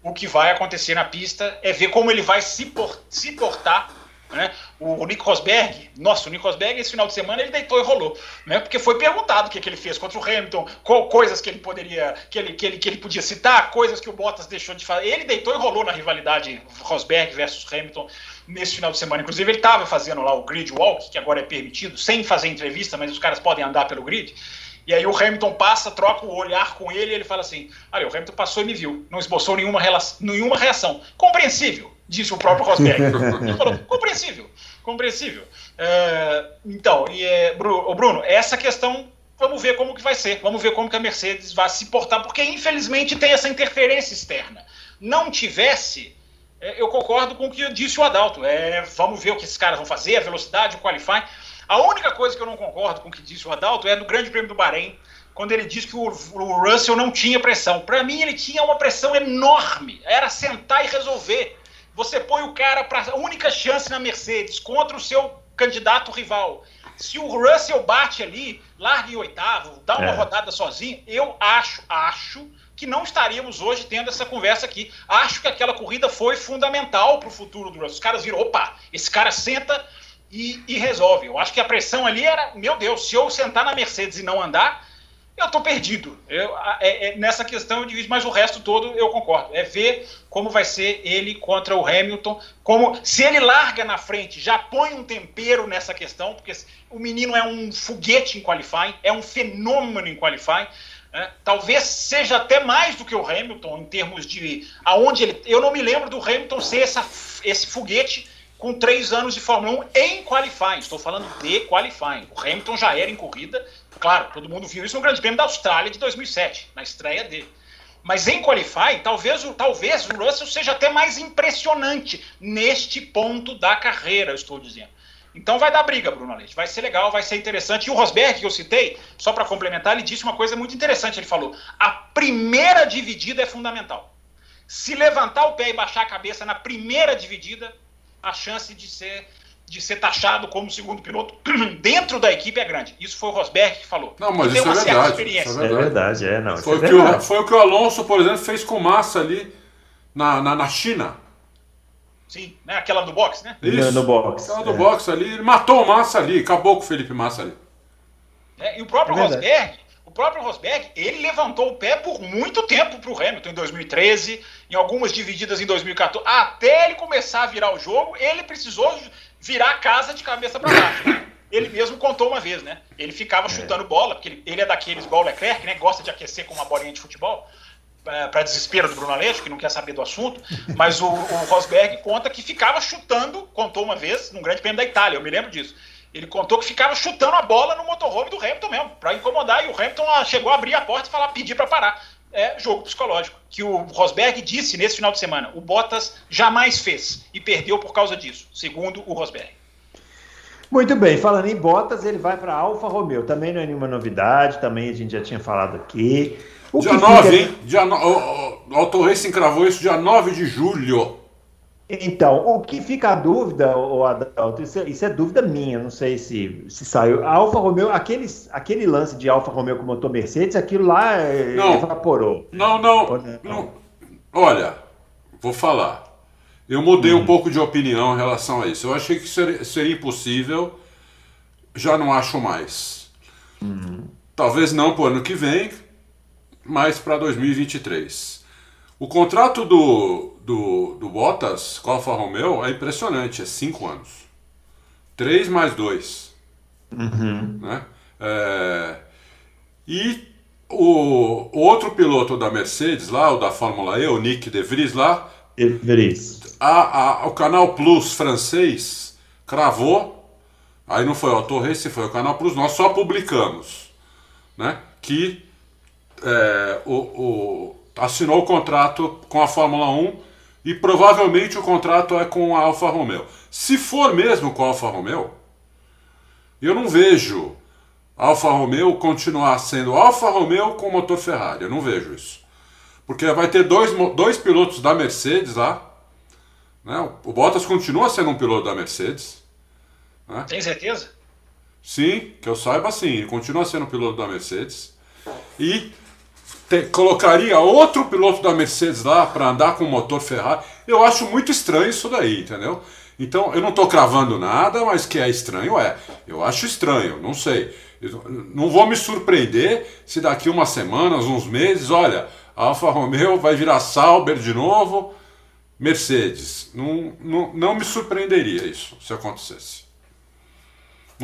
o que vai acontecer na pista, é ver como ele vai se, por, se portar. Né? O, Nico Rosberg, nossa, o Nico Rosberg esse final de semana ele deitou e rolou, né? Porque foi perguntado o que, que ele fez contra o Hamilton, coisas que ele poderia, que ele, que, ele, que ele podia citar, coisas que o Bottas deixou de fazer. Ele deitou e rolou na rivalidade Rosberg versus Hamilton nesse final de semana. Inclusive, ele estava fazendo lá o grid walk, que agora é permitido, sem fazer entrevista, mas os caras podem andar pelo grid. E aí o Hamilton passa, troca o olhar com ele e ele fala assim: Olha, o Hamilton passou e me viu, não esboçou nenhuma, nenhuma reação. Compreensível, disse o próprio Rosberg. ele falou: compreensível. compreensível. É, então, e é, Bruno, essa questão, vamos ver como que vai ser, vamos ver como que a Mercedes vai se portar, porque infelizmente tem essa interferência externa. Não tivesse, é, eu concordo com o que disse o Adalto. É, vamos ver o que esses caras vão fazer, a velocidade, o qualifying. A única coisa que eu não concordo com o que disse o Adalto é no Grande Prêmio do Bahrein, quando ele disse que o, o Russell não tinha pressão. Para mim, ele tinha uma pressão enorme. Era sentar e resolver. Você põe o cara para a única chance na Mercedes contra o seu candidato rival. Se o Russell bate ali, larga em oitavo, dá uma é. rodada sozinho, eu acho, acho que não estaríamos hoje tendo essa conversa aqui. Acho que aquela corrida foi fundamental para o futuro do Russell. Os caras viram, opa, esse cara senta e, e, resolve. Eu acho que a pressão ali era, meu Deus, se eu sentar na Mercedes e não andar, eu estou perdido. Eu, é, é, nessa questão eu divido, mas o resto todo eu concordo. É ver como vai ser ele contra o Hamilton. Como se ele larga na frente, já põe um tempero nessa questão, porque o menino é um foguete em qualifying, é um fenômeno em qualifying. Né? Talvez seja até mais do que o Hamilton em termos de aonde ele. Eu não me lembro do Hamilton ser essa, esse foguete com três anos de Fórmula 1 em qualifying. Estou falando de qualifying. O Hamilton já era em corrida, claro, todo mundo viu isso no Grande Prêmio da Austrália de 2007, na estreia dele. Mas em qualifying, talvez, talvez o Russell seja até mais impressionante neste ponto da carreira, eu estou dizendo. Então vai dar briga, Bruno Leite. Vai ser legal, vai ser interessante. E o Rosberg, que eu citei, só para complementar, ele disse uma coisa muito interessante. Ele falou: a primeira dividida é fundamental. Se levantar o pé e baixar a cabeça na primeira dividida, a chance de ser de ser taxado como segundo piloto dentro da equipe é grande. Isso foi o Rosberg que falou. Não, mas isso é, verdade, isso é, verdade. é verdade. É não. Foi, é o que o, foi o que o Alonso, por exemplo, fez com Massa ali na, na, na China. Sim, né? aquela do boxe, né? Isso, no boxe. Aquela do é. boxe ali, ele matou o Massa ali, acabou com o Felipe Massa ali. É, e o próprio Rosberg, próprio Rosberg, ele levantou o pé por muito tempo para o Hamilton em 2013, em algumas divididas em 2014. Até ele começar a virar o jogo, ele precisou virar a casa de cabeça para baixo. Né? Ele mesmo contou uma vez, né? Ele ficava é. chutando bola, porque ele, é daqueles igual o Leclerc, né? Gosta de aquecer com uma bolinha de futebol é, para desespero do Bruno Aleixo, que não quer saber do assunto, mas o, o, Rosberg conta que ficava chutando, contou uma vez, num grande prêmio da Itália, eu me lembro disso. Ele contou que ficava chutando a bola no motorhome do Hamilton mesmo, para incomodar, e o Hamilton ah, chegou a abrir a porta e falar, pedir para parar. É jogo psicológico, que o Rosberg disse nesse final de semana. O Bottas jamais fez e perdeu por causa disso, segundo o Rosberg. Muito bem, falando em Bottas, ele vai para Alfa Romeo. Também não é nenhuma novidade, também a gente já tinha falado aqui. O dia 9, fica... hein? Dia no... O Auto Racing cravou isso dia 9 de julho. Então, o que fica a dúvida, o Adalto, isso é, isso é, dúvida minha, não sei se, se saiu. A Alfa Romeo, aquele, aquele lance de Alfa Romeo com motor Mercedes, aquilo lá é, não, evaporou. Não, não, não, Olha, vou falar. Eu mudei hum. um pouco de opinião em relação a isso. Eu achei que seria, seria impossível, já não acho mais. Hum. Talvez não para o ano que vem, mas para 2023. O contrato do, do, do Bottas com a Alfa Romeo é impressionante, é 5 anos. 3 mais 2. Uhum. Né? É, e o, outro piloto da Mercedes lá, o da Fórmula E, o Nick De Vries lá, De Vries. A, a, o Canal Plus francês cravou, aí não foi o Auto Race, foi o Canal Plus, nós só publicamos, né, que é, o, o assinou o contrato com a Fórmula 1 e provavelmente o contrato é com a Alfa Romeo. Se for mesmo com a Alfa Romeo, eu não vejo a Alfa Romeo continuar sendo Alfa Romeo com motor Ferrari. Eu não vejo isso. Porque vai ter dois, dois pilotos da Mercedes lá. Né? O Bottas continua sendo um piloto da Mercedes. Né? Tem certeza? Sim, que eu saiba sim. Ele continua sendo um piloto da Mercedes. E te, colocaria outro piloto da Mercedes lá para andar com o motor Ferrari. Eu acho muito estranho isso daí, entendeu? Então, eu não estou cravando nada, mas que é estranho é. Eu acho estranho, não sei. Eu não vou me surpreender se daqui umas semanas, uns meses, olha, a Alfa Romeo vai virar Sauber de novo, Mercedes. Não, não, não me surpreenderia isso se acontecesse.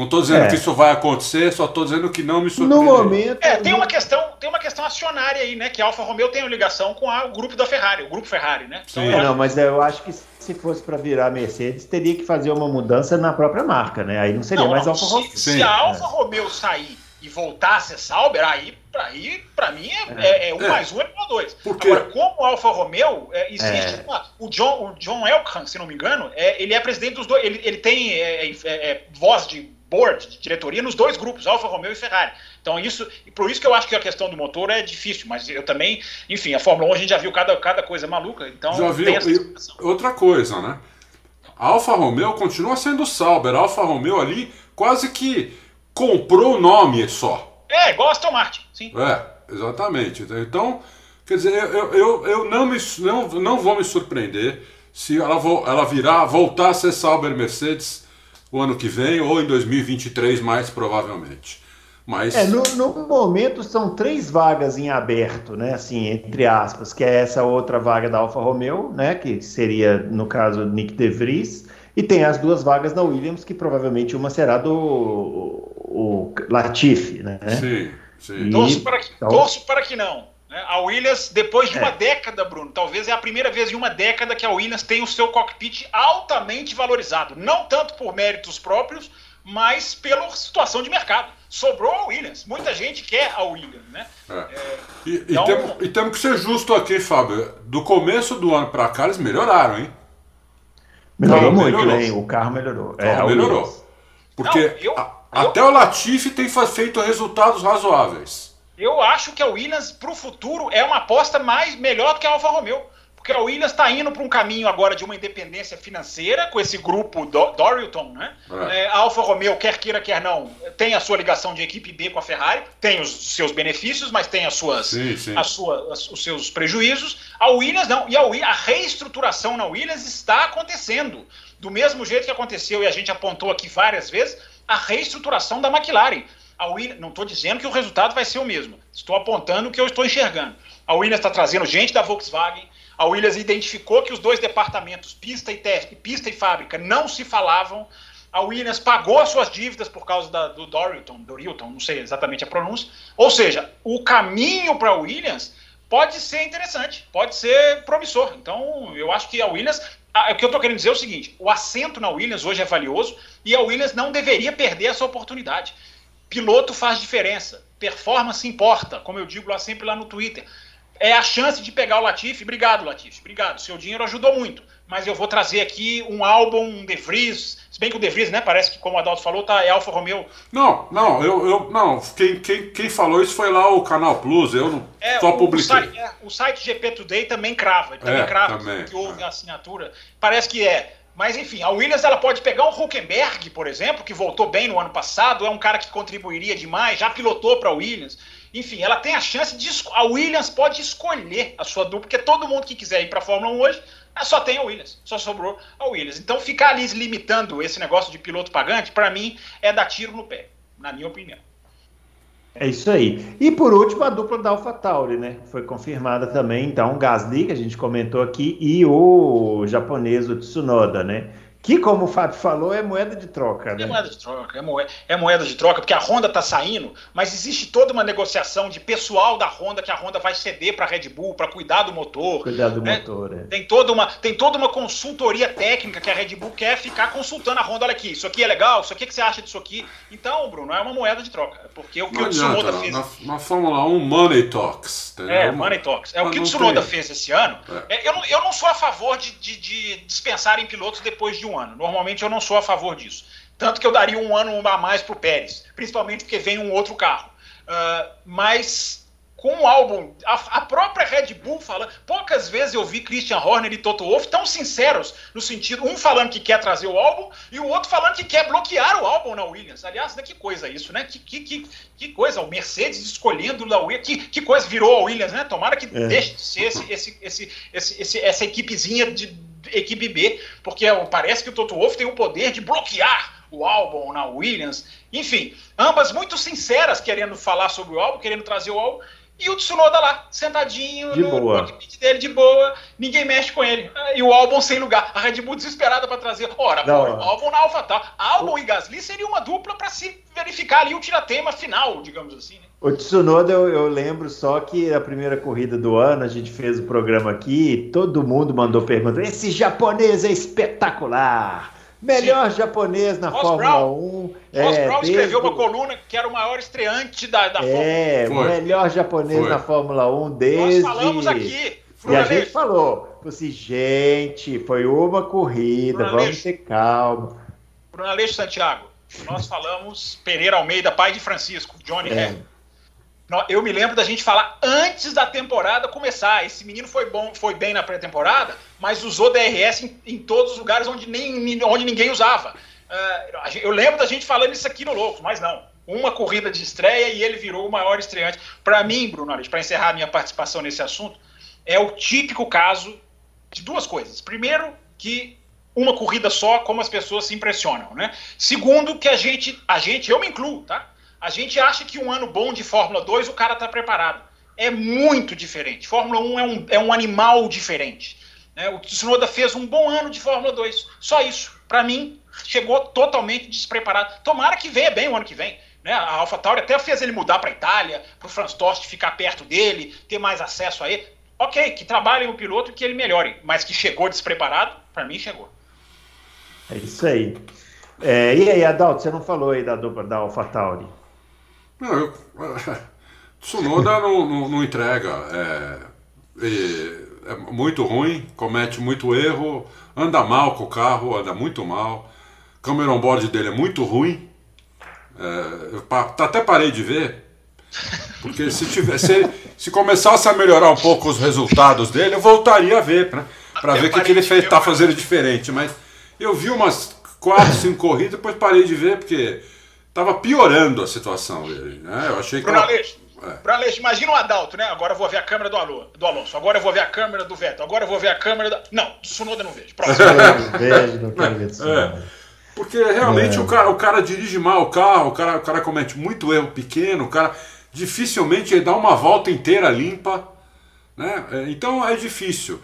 Não estou dizendo é. que isso vai acontecer, só estou dizendo que não me surpreende. No momento. É, tem uma questão, tem uma questão acionária aí, né? Que a Alfa Romeo tem uma ligação com a, o grupo da Ferrari, o grupo Ferrari, né? Sim. Então, é, não, mas eu acho que se fosse para virar Mercedes, teria que fazer uma mudança na própria marca, né? Aí não seria não, mais Alfa Romeo. Se, se a Alfa Romeo sair e voltar a ser Sauber, aí, aí para mim, é, é, é um é. mais um é igual dois. Porque... Agora, como Alfa Romeo, é, existe é. uma, o John, o John Elkann, se não me engano, é, ele é presidente dos dois, ele, ele tem voz de board, de diretoria, nos dois grupos, Alfa Romeo e Ferrari. Então, isso, e por isso que eu acho que a questão do motor é difícil, mas eu também, enfim, a Fórmula 1 a gente já viu cada, cada coisa maluca, então já viu, outra coisa, né? A Alfa Romeo continua sendo Sauber, a Alfa Romeo ali quase que comprou o nome só. É, igual Aston Martin, sim. É, exatamente. Então, quer dizer, eu, eu, eu não, me, não, não vou me surpreender se ela, ela virar, voltar a ser Sauber Mercedes o ano que vem ou em 2023, mais provavelmente. Mas... É, no, no, momento são três vagas em aberto, né? Assim, entre aspas, que é essa outra vaga da Alfa Romeo, né? Que seria, no caso, Nick De Vries, e tem as duas vagas da Williams, que provavelmente uma será do o Latifi, né? Sim, sim. E, torço, para que, então... torço para que não. Né? A Williams, depois de uma é. década, Bruno, talvez é a primeira vez em uma década que a Williams tem o seu cockpit altamente valorizado. Não tanto por méritos próprios, mas pela situação de mercado. Sobrou a Williams. Muita gente quer a Williams, né? É. É, e, então... e, temos, que ser justo aqui, Fábio. Do começo do ano para cá, eles melhoraram, hein? Melhorou muito, melhorou. hein? O carro melhorou. É, melhorou. Porque Não, eu, a, eu... até o Latifi tem feito resultados razoáveis. Eu acho que a Williams, para o futuro, é uma aposta mais melhor do que a Alfa Romeo. Porque a Williams está indo para um caminho agora de uma independência financeira com esse grupo do, Dorilton, né? É. É, a Alfa Romeo, quer queira, quer não, tem a sua ligação de equipe B com a Ferrari, tem os seus benefícios, mas tem as suas, sim, sim. As suas, os seus prejuízos. A Williams não. E a, a reestruturação na Williams está acontecendo. Do mesmo jeito que aconteceu, e a gente apontou aqui várias vezes, a reestruturação da McLaren. A Williams, não estou dizendo que o resultado vai ser o mesmo. Estou apontando o que eu estou enxergando. A Williams está trazendo gente da Volkswagen. A Williams identificou que os dois departamentos, pista e teste, pista e fábrica, não se falavam. A Williams pagou as suas dívidas por causa da, do Dorilton, Dorilton, não sei exatamente a pronúncia. Ou seja, o caminho para a Williams pode ser interessante, pode ser promissor. Então, eu acho que a Williams. o que eu estou querendo dizer é o seguinte: o assento na Williams hoje é valioso e a Williams não deveria perder essa oportunidade. Piloto faz diferença. Performance importa, como eu digo lá sempre lá no Twitter. É a chance de pegar o Latifi. Obrigado, Latifi. Obrigado. Seu dinheiro ajudou muito. Mas eu vou trazer aqui um álbum, um De Vries. Se bem que o De Vries, né? Parece que, como o Adalto falou, tá, é Alfa Romeo. Não, não, eu, eu não. Quem, quem, quem falou isso foi lá o Canal Plus. Eu não é, só publiquei. O site, é, o site GP Today também crava. Também é, crava também, que houve é. a assinatura. Parece que é mas enfim, a Williams ela pode pegar um Huckenberg, por exemplo, que voltou bem no ano passado, é um cara que contribuiria demais, já pilotou para a Williams. Enfim, ela tem a chance de. A Williams pode escolher a sua dupla, porque todo mundo que quiser ir para a Fórmula 1 hoje só tem a Williams, só sobrou a Williams. Então ficar ali limitando esse negócio de piloto pagante, para mim, é dar tiro no pé, na minha opinião. É isso aí. E por último, a dupla da AlphaTauri, né? Foi confirmada também, então, Gasly, que a gente comentou aqui, e o japonês, o Tsunoda, né? Que, como o Fábio falou, é moeda de troca, né? É moeda de troca, é moeda, é moeda de troca, porque a Honda está saindo, mas existe toda uma negociação de pessoal da Honda que a Honda vai ceder para a Red Bull para cuidar do motor. Cuidar do né? motor, é. Tem toda, uma, tem toda uma consultoria técnica que a Red Bull quer ficar consultando a Honda. Olha aqui, isso aqui é legal, isso aqui o que você acha disso aqui? Então, Bruno, é uma moeda de troca. Porque o que Não o Tsunoda fez. Na, na, Fórmula 1, Money Talks. Entendeu? É, Money Talks. É o que o Tsunoda tem. fez esse ano. É. É, eu, não, eu não sou a favor de, de, de dispensar em pilotos depois de um ano. Normalmente eu não sou a favor disso. Tanto que eu daria um ano a mais para o Pérez, principalmente porque vem um outro carro. Uh, mas com o álbum, a, a, própria Red Bull fala. Poucas vezes eu vi Christian Horner e Toto Wolff tão sinceros no sentido, um falando que quer trazer o álbum e o outro falando que quer bloquear o álbum na Williams. Aliás, né, que coisa isso, né? Que, que, que, que coisa, o Mercedes escolhendo da Williams, que, que coisa virou a Williams, né? Tomara que é. deixe de ser esse, esse, esse, esse essa equipezinha de equipe B, porque parece que o Toto Wolff tem o poder de bloquear o álbum na Williams. Enfim, ambas muito sinceras querendo falar sobre o álbum, querendo trazer o álbum. E o Tsunoda lá, sentadinho de no cockpit dele, de boa, ninguém mexe com ele. E o Albon sem lugar. A Red Bull desesperada para trazer. Ora, pô, o Albon na AlphaTauri. Albon e Gasly seria uma dupla para se verificar ali o tiratema final, digamos assim, né? O Tsunoda, eu, eu, lembro só que a primeira corrida do ano, a gente fez o programa aqui, todo mundo mandou perguntar: esse japonês é espetacular! Melhor Sim. japonês na Ross Fórmula Brown. 1. Ross é, Brown escreveu uma coluna que era o maior estreante da, da é, Fórmula 1. É, melhor japonês Foi. na Fórmula 1 desde. Nós falamos aqui. E a gente falou, assim, gente, foi uma corrida, vamos ter calma. Bruno Aleixo Santiago, nós falamos Pereira Almeida, pai de Francisco, Johnny é. Eu me lembro da gente falar antes da temporada começar. Esse menino foi bom, foi bem na pré-temporada, mas usou DRS em, em, todos os lugares onde, nem, onde ninguém usava. Uh, eu lembro da gente falando isso aqui no Loucos, mas não. Uma corrida de estreia e ele virou o maior estreante. Para mim, Bruno, para encerrar a minha participação nesse assunto, é o típico caso de duas coisas. Primeiro, que uma corrida só, como as pessoas se impressionam, né? Segundo, que a gente, a gente, eu me incluo, tá? A gente acha que um ano bom de Fórmula 2 o cara está preparado. É muito diferente. Fórmula 1 é um, é um animal diferente. Né? O Tsunoda fez um bom ano de Fórmula 2. Só isso. Para mim, chegou totalmente despreparado. Tomara que venha bem o ano que vem. Né? A AlphaTauri até fez ele mudar para a Itália, para o Franz Tost ficar perto dele, ter mais acesso a ele. Ok, que trabalhem o piloto e que ele melhore. Mas que chegou despreparado, para mim chegou. É isso aí. É, e aí, Adalto, você não falou aí da dupla da AlphaTauri? Não, eu, Tsunoda não, não, não, entrega. É, é, muito ruim, comete muito erro, anda mal com o carro, anda muito mal. Câmera on-board dele é muito ruim. É, eu até parei de ver. Porque se, tivesse, se, se, começasse a melhorar um pouco os resultados dele, eu voltaria a ver, né? Para ver o que, que ele está fazendo diferente. Mas eu vi umas 4, 5 corridas, depois parei de ver, porque Tava piorando a situação dele, né? Eu achei que. Bruno Aleixo, é. imagina o Adalto, né? Agora eu vou ver a câmera do, Alô, do Alonso, agora eu vou ver a câmera do Vettel, agora eu vou ver a câmera da. Não, do Sunoda não vejo. Próximo. vejo, não quero ver é. Porque realmente é. o, cara, o cara dirige mal o carro, o cara, o cara comete muito erro pequeno, o cara dificilmente ele dá uma volta inteira limpa. Né? É, então é difícil.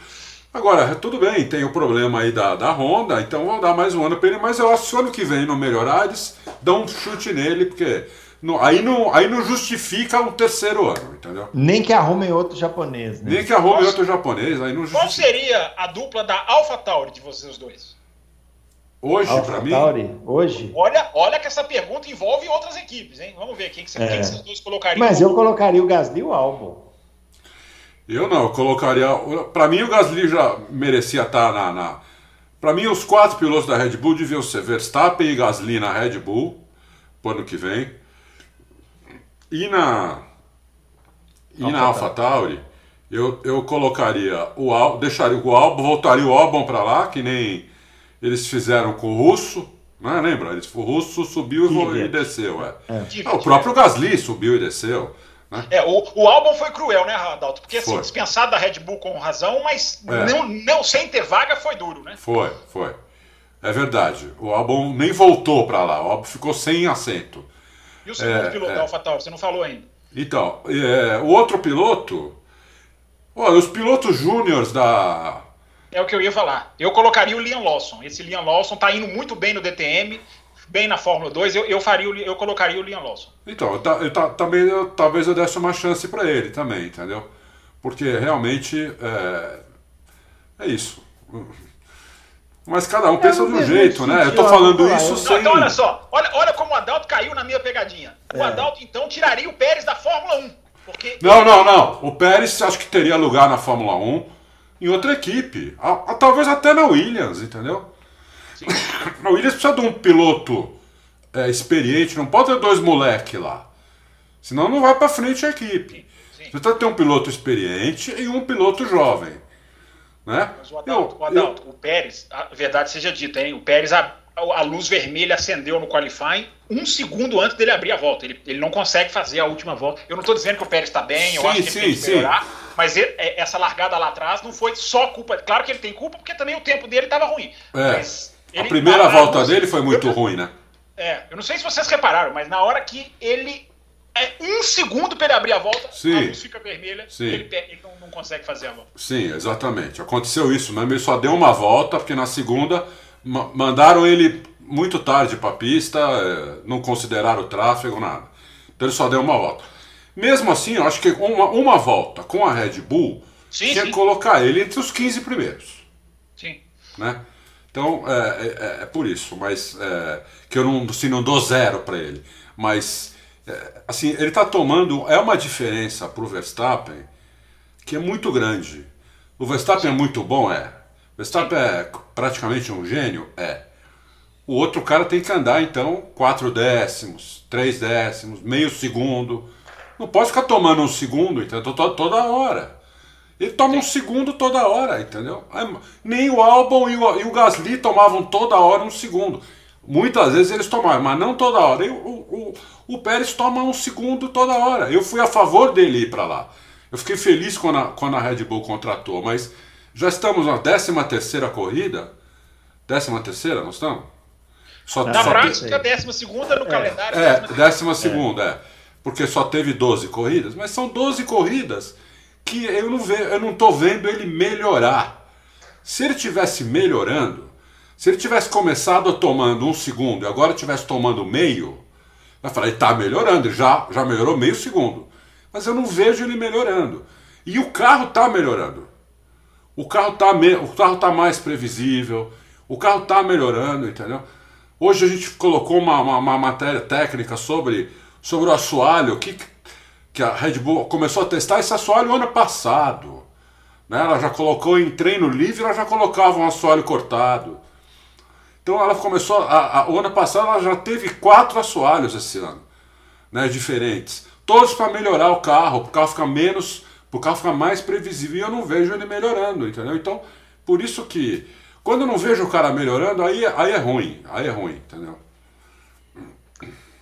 Agora, tudo bem, tem o problema aí da, da Honda, então vão dar mais um ano para ele, mas eu acho que se o ano que vem não melhorar, eles dão um chute nele, porque não, aí, não, aí não justifica um terceiro ano, entendeu? Nem que arrumem outro japonês, né? Nem que arrumem outro japonês, aí não justifica. Qual seria a dupla da AlphaTauri de vocês dois? Hoje, para mim? Hoje? Olha, olha que essa pergunta envolve outras equipes, hein? Vamos ver quem que, é. quem que vocês dois colocariam. Mas eu colocaria o Gasly e o Albon. Eu não, eu colocaria. Para mim, o Gasly já merecia estar na. na... Para mim, os quatro pilotos da Red Bull deviam ser Verstappen e Gasly na Red Bull, pro ano que vem. E na. E Alpha na AlphaTauri, eu, eu colocaria o Al, deixaria o Albon, voltaria o Albon para lá, que nem eles fizeram com o Russo, né? Lembra? O Russo subiu e, e desceu. É. É. O próprio Gasly subiu e desceu. Né? É, o, o álbum foi cruel, né, Adalto? Porque assim, foi. dispensado da Red Bull com razão, mas é. não, não sem ter vaga foi duro, né? Foi, foi. É verdade. O álbum nem voltou para lá, o álbum ficou sem assento. E o segundo é, piloto é. AlphaTauri, você não falou ainda. Então, é, o outro piloto. Olha, os pilotos júniores da. É o que eu ia falar. Eu colocaria o Liam Lawson. Esse Liam Lawson tá indo muito bem no DTM bem na Fórmula 2, eu, eu, faria, eu colocaria o Liam Lawson. Então, eu, eu, também, eu, talvez eu desse uma chance para ele também, entendeu? Porque realmente é, é isso. Mas cada um pensa é, de um jeito, né? Eu tô falando isso não, sem. Então, olha só, olha, olha como o Adalto caiu na minha pegadinha. O é. Adalto, então, tiraria o Pérez da Fórmula 1. Porque não, não, não. O Pérez acho que teria lugar na Fórmula 1 em outra equipe. A, a, talvez até na Williams, entendeu? A Williams precisa de um piloto é, experiente, não pode ter dois moleque lá. Senão não vai para frente a equipe. Sim. Você precisa ter um piloto experiente e um piloto jovem. Né? Mas o Adalto, eu, o, Adalto eu... o Pérez, a verdade seja dita, hein? O Pérez, a, a luz vermelha acendeu no qualifying um segundo antes dele abrir a volta. Ele, ele não consegue fazer a última volta. Eu não estou dizendo que o Pérez está bem, eu sim, acho que sim, ele tem que melhorar. Sim. Mas ele, é, essa largada lá atrás não foi só culpa. Claro que ele tem culpa, porque também o tempo dele estava ruim. É. Mas a primeira volta dele foi muito eu, ruim, né? É, eu não sei se vocês repararam, mas na hora que ele é um segundo para ele abrir a volta, Sim. a luz fica vermelha Sim. ele, ele não, não consegue fazer a volta. Sim, exatamente. Aconteceu isso mesmo. Ele só deu uma volta, porque na segunda ma- mandaram ele muito tarde para a pista, eh, não consideraram o tráfego, nada. Então ele só deu uma volta. Mesmo assim, eu acho que uma, uma volta com a Red Bull Sim, tinha sim. que colocar ele entre os 15 primeiros. Sim. né? Então é, é- é por isso, mas é, que eu não, assim, não dou zero para ele. Mas é, assim ele está tomando é uma diferença para o Verstappen que é muito grande. O Verstappen é muito bom, é. O Verstappen é praticamente um gênio, é. O outro cara tem que andar então quatro décimos, três décimos, meio segundo. Não pode ficar tomando um segundo, então toda, toda hora. Ele toma um segundo toda hora, entendeu? Aí, Nem o Albon e o, e o Gasly tomavam toda hora um segundo. Muitas vezes eles tomavam, mas não toda hora. O, o, o Pérez toma um segundo toda hora. Eu fui a favor dele ir para lá. Eu fiquei feliz quando a, quando a Red Bull contratou, mas já estamos na 13 terceira corrida. 13 terceira, nós estamos? Só, Na Só prática, décima segunda no calendário. é, décima décima segunda, é. Porque só teve 12 corridas, mas são 12 corridas que eu não, ve, eu não tô vendo ele melhorar. Se ele tivesse melhorando, se ele tivesse começado tomando um segundo e agora tivesse tomando meio, vai falar, ele tá melhorando, já, já melhorou meio segundo. Mas eu não vejo ele melhorando. E o carro tá melhorando. O carro tá, me- o carro tá mais previsível, o carro tá melhorando, entendeu? Hoje a gente colocou uma, uma, uma matéria técnica sobre, sobre o assoalho, que, que a Red Bull começou a testar esse assoalho ano passado. Né? Ela já colocou em treino livre, ela já colocava um assoalho cortado. Então ela começou, a, a- o ano passado ela já teve quatro assoalhos esse ano, né, diferentes. Todos para melhorar o carro, para o carro ficar menos, para o carro ficar mais previsível. E eu não vejo ele melhorando, entendeu? Então, por isso que quando eu não vejo o cara melhorando, aí, aí é ruim, aí é ruim, entendeu?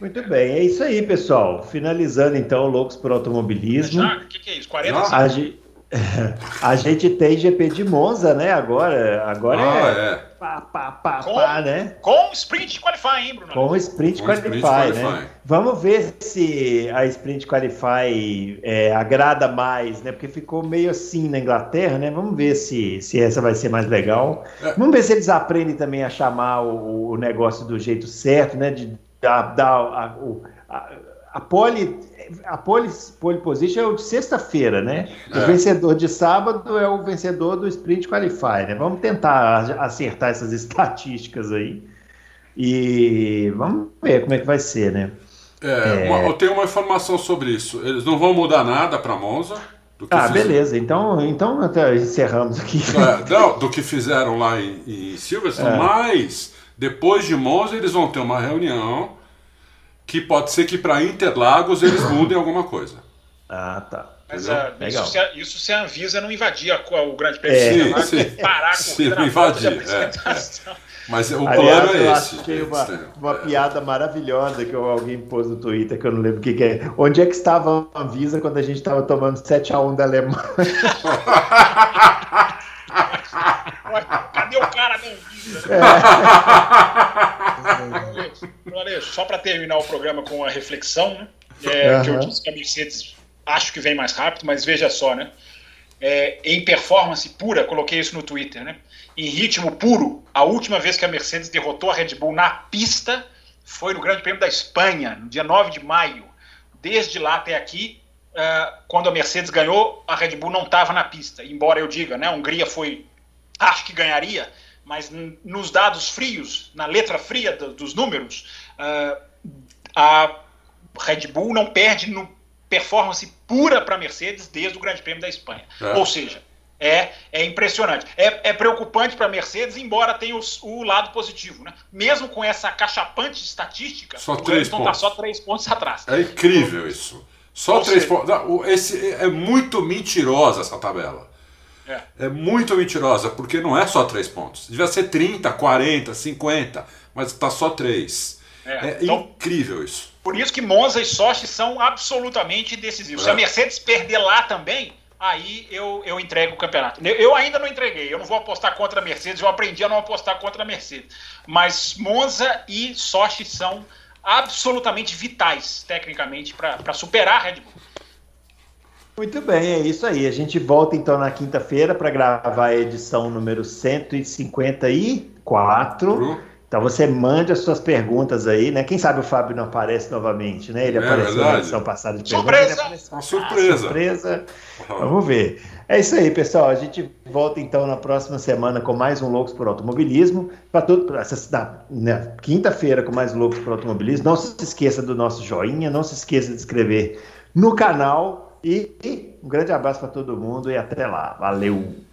Muito bem, é isso aí, pessoal. Finalizando então o Loucos por Automobilismo. Já? O que, que é isso? 40 Já? A, ge- a gente tem GP de Monza, né? Agora, agora Ah, é, é. pá, pá, pá, Com- pá, né? Com sprint qualify, hein, Bruno? Com o Sprint Com Qualify, Sprint Qualify. né? Vamos ver se a Sprint Qualify é, agrada mais, né? Porque ficou meio assim na Inglaterra, né? Vamos ver se, se essa vai ser mais legal. É. Vamos ver se eles aprendem também a chamar o, o negócio do jeito certo, né? De dar, dar a, o- a, a pole, a pole, pole position é o de sexta-feira, né? O É. vencedor de sábado é o vencedor do Sprint Qualify, né? Vamos tentar acertar essas estatísticas aí. E vamos ver como é que vai ser, né? É, uma- eu tenho uma informação sobre isso. Eles não vão mudar nada para Monza. Ah, fizeram- beleza. Então, então até encerramos aqui. É, não, do que fizeram lá em, em Silverstone, É. mas depois de Monza eles vão ter uma reunião que pode ser que para Interlagos eles mudem alguma coisa. Ah, tá. Mas ah, Legal. isso, se, isso se a Anvisa não invadir a, o Grande Prêmio É. de Sim, Interlagos, sim. parar a Se corrida não invadir, é, apresentação. Mas o Aliás, plano eu é esse. achei eles uma, uma piada maravilhosa que alguém pôs no Twitter, que eu não lembro o que, que é. Onde é que estava a Anvisa quando a gente estava tomando 7x1 da Alemanha? Cadê o cara Anvisa? Bruno Aleixo, Só para terminar o programa com a reflexão, né? É, que eu disse que a Mercedes acho que vem mais rápido, mas veja só, né? É, em performance pura, coloquei isso no Twitter, né? Em ritmo puro, a última vez que a Mercedes derrotou a Red Bull na pista foi no Grande Prêmio da Espanha, no dia 9 de maio. Desde lá até aqui, ah, quando a Mercedes ganhou, a Red Bull não estava na pista. Embora eu diga, né? A Hungria foi acho que ganharia, mas nos dados frios, na letra fria do- dos números, ah, a Red Bull não perde no performance pura para a Mercedes desde o Grande Prêmio da Espanha. É. Ou seja, é, é impressionante. É, é preocupante para a Mercedes, embora tenha os- o, lado positivo. Né? Mesmo com essa cachapante estatística, Só o Hamilton está só três pontos atrás. É incrível isso. Só Ou três seja- pontos. O- Esse é muito mentirosa essa tabela. É. É muito mentirosa, porque não é só três pontos. Devia ser 30, 40, 50, mas está só três. É, É, então- incrível isso. Por isso que Monza e Sochi são absolutamente decisivos. Se É. a Mercedes perder lá também, aí eu, eu entrego o campeonato. Eu, eu ainda não entreguei, eu não vou apostar contra a Mercedes, eu aprendi a não apostar contra a Mercedes. Mas Monza e Sochi são absolutamente vitais, tecnicamente, para superar a Red Bull. Muito bem, é isso aí. A gente volta então na quinta-feira para gravar a edição número 154. Uhum. Então você mande as suas perguntas aí, né? Quem sabe o Fábio não aparece novamente, né? Ele é apareceu verdade. na edição passada de Surpresa! Uma surpresa! Ah, surpresa! Vamos ver. É isso aí, pessoal. A gente volta então na próxima semana com mais um Loucos por Automobilismo. Para tudo, essa né, quinta-feira com mais Loucos por Automobilismo. Não se esqueça do nosso joinha, não se esqueça de inscrever no canal. E, e um grande abraço para todo mundo e até lá. Valeu!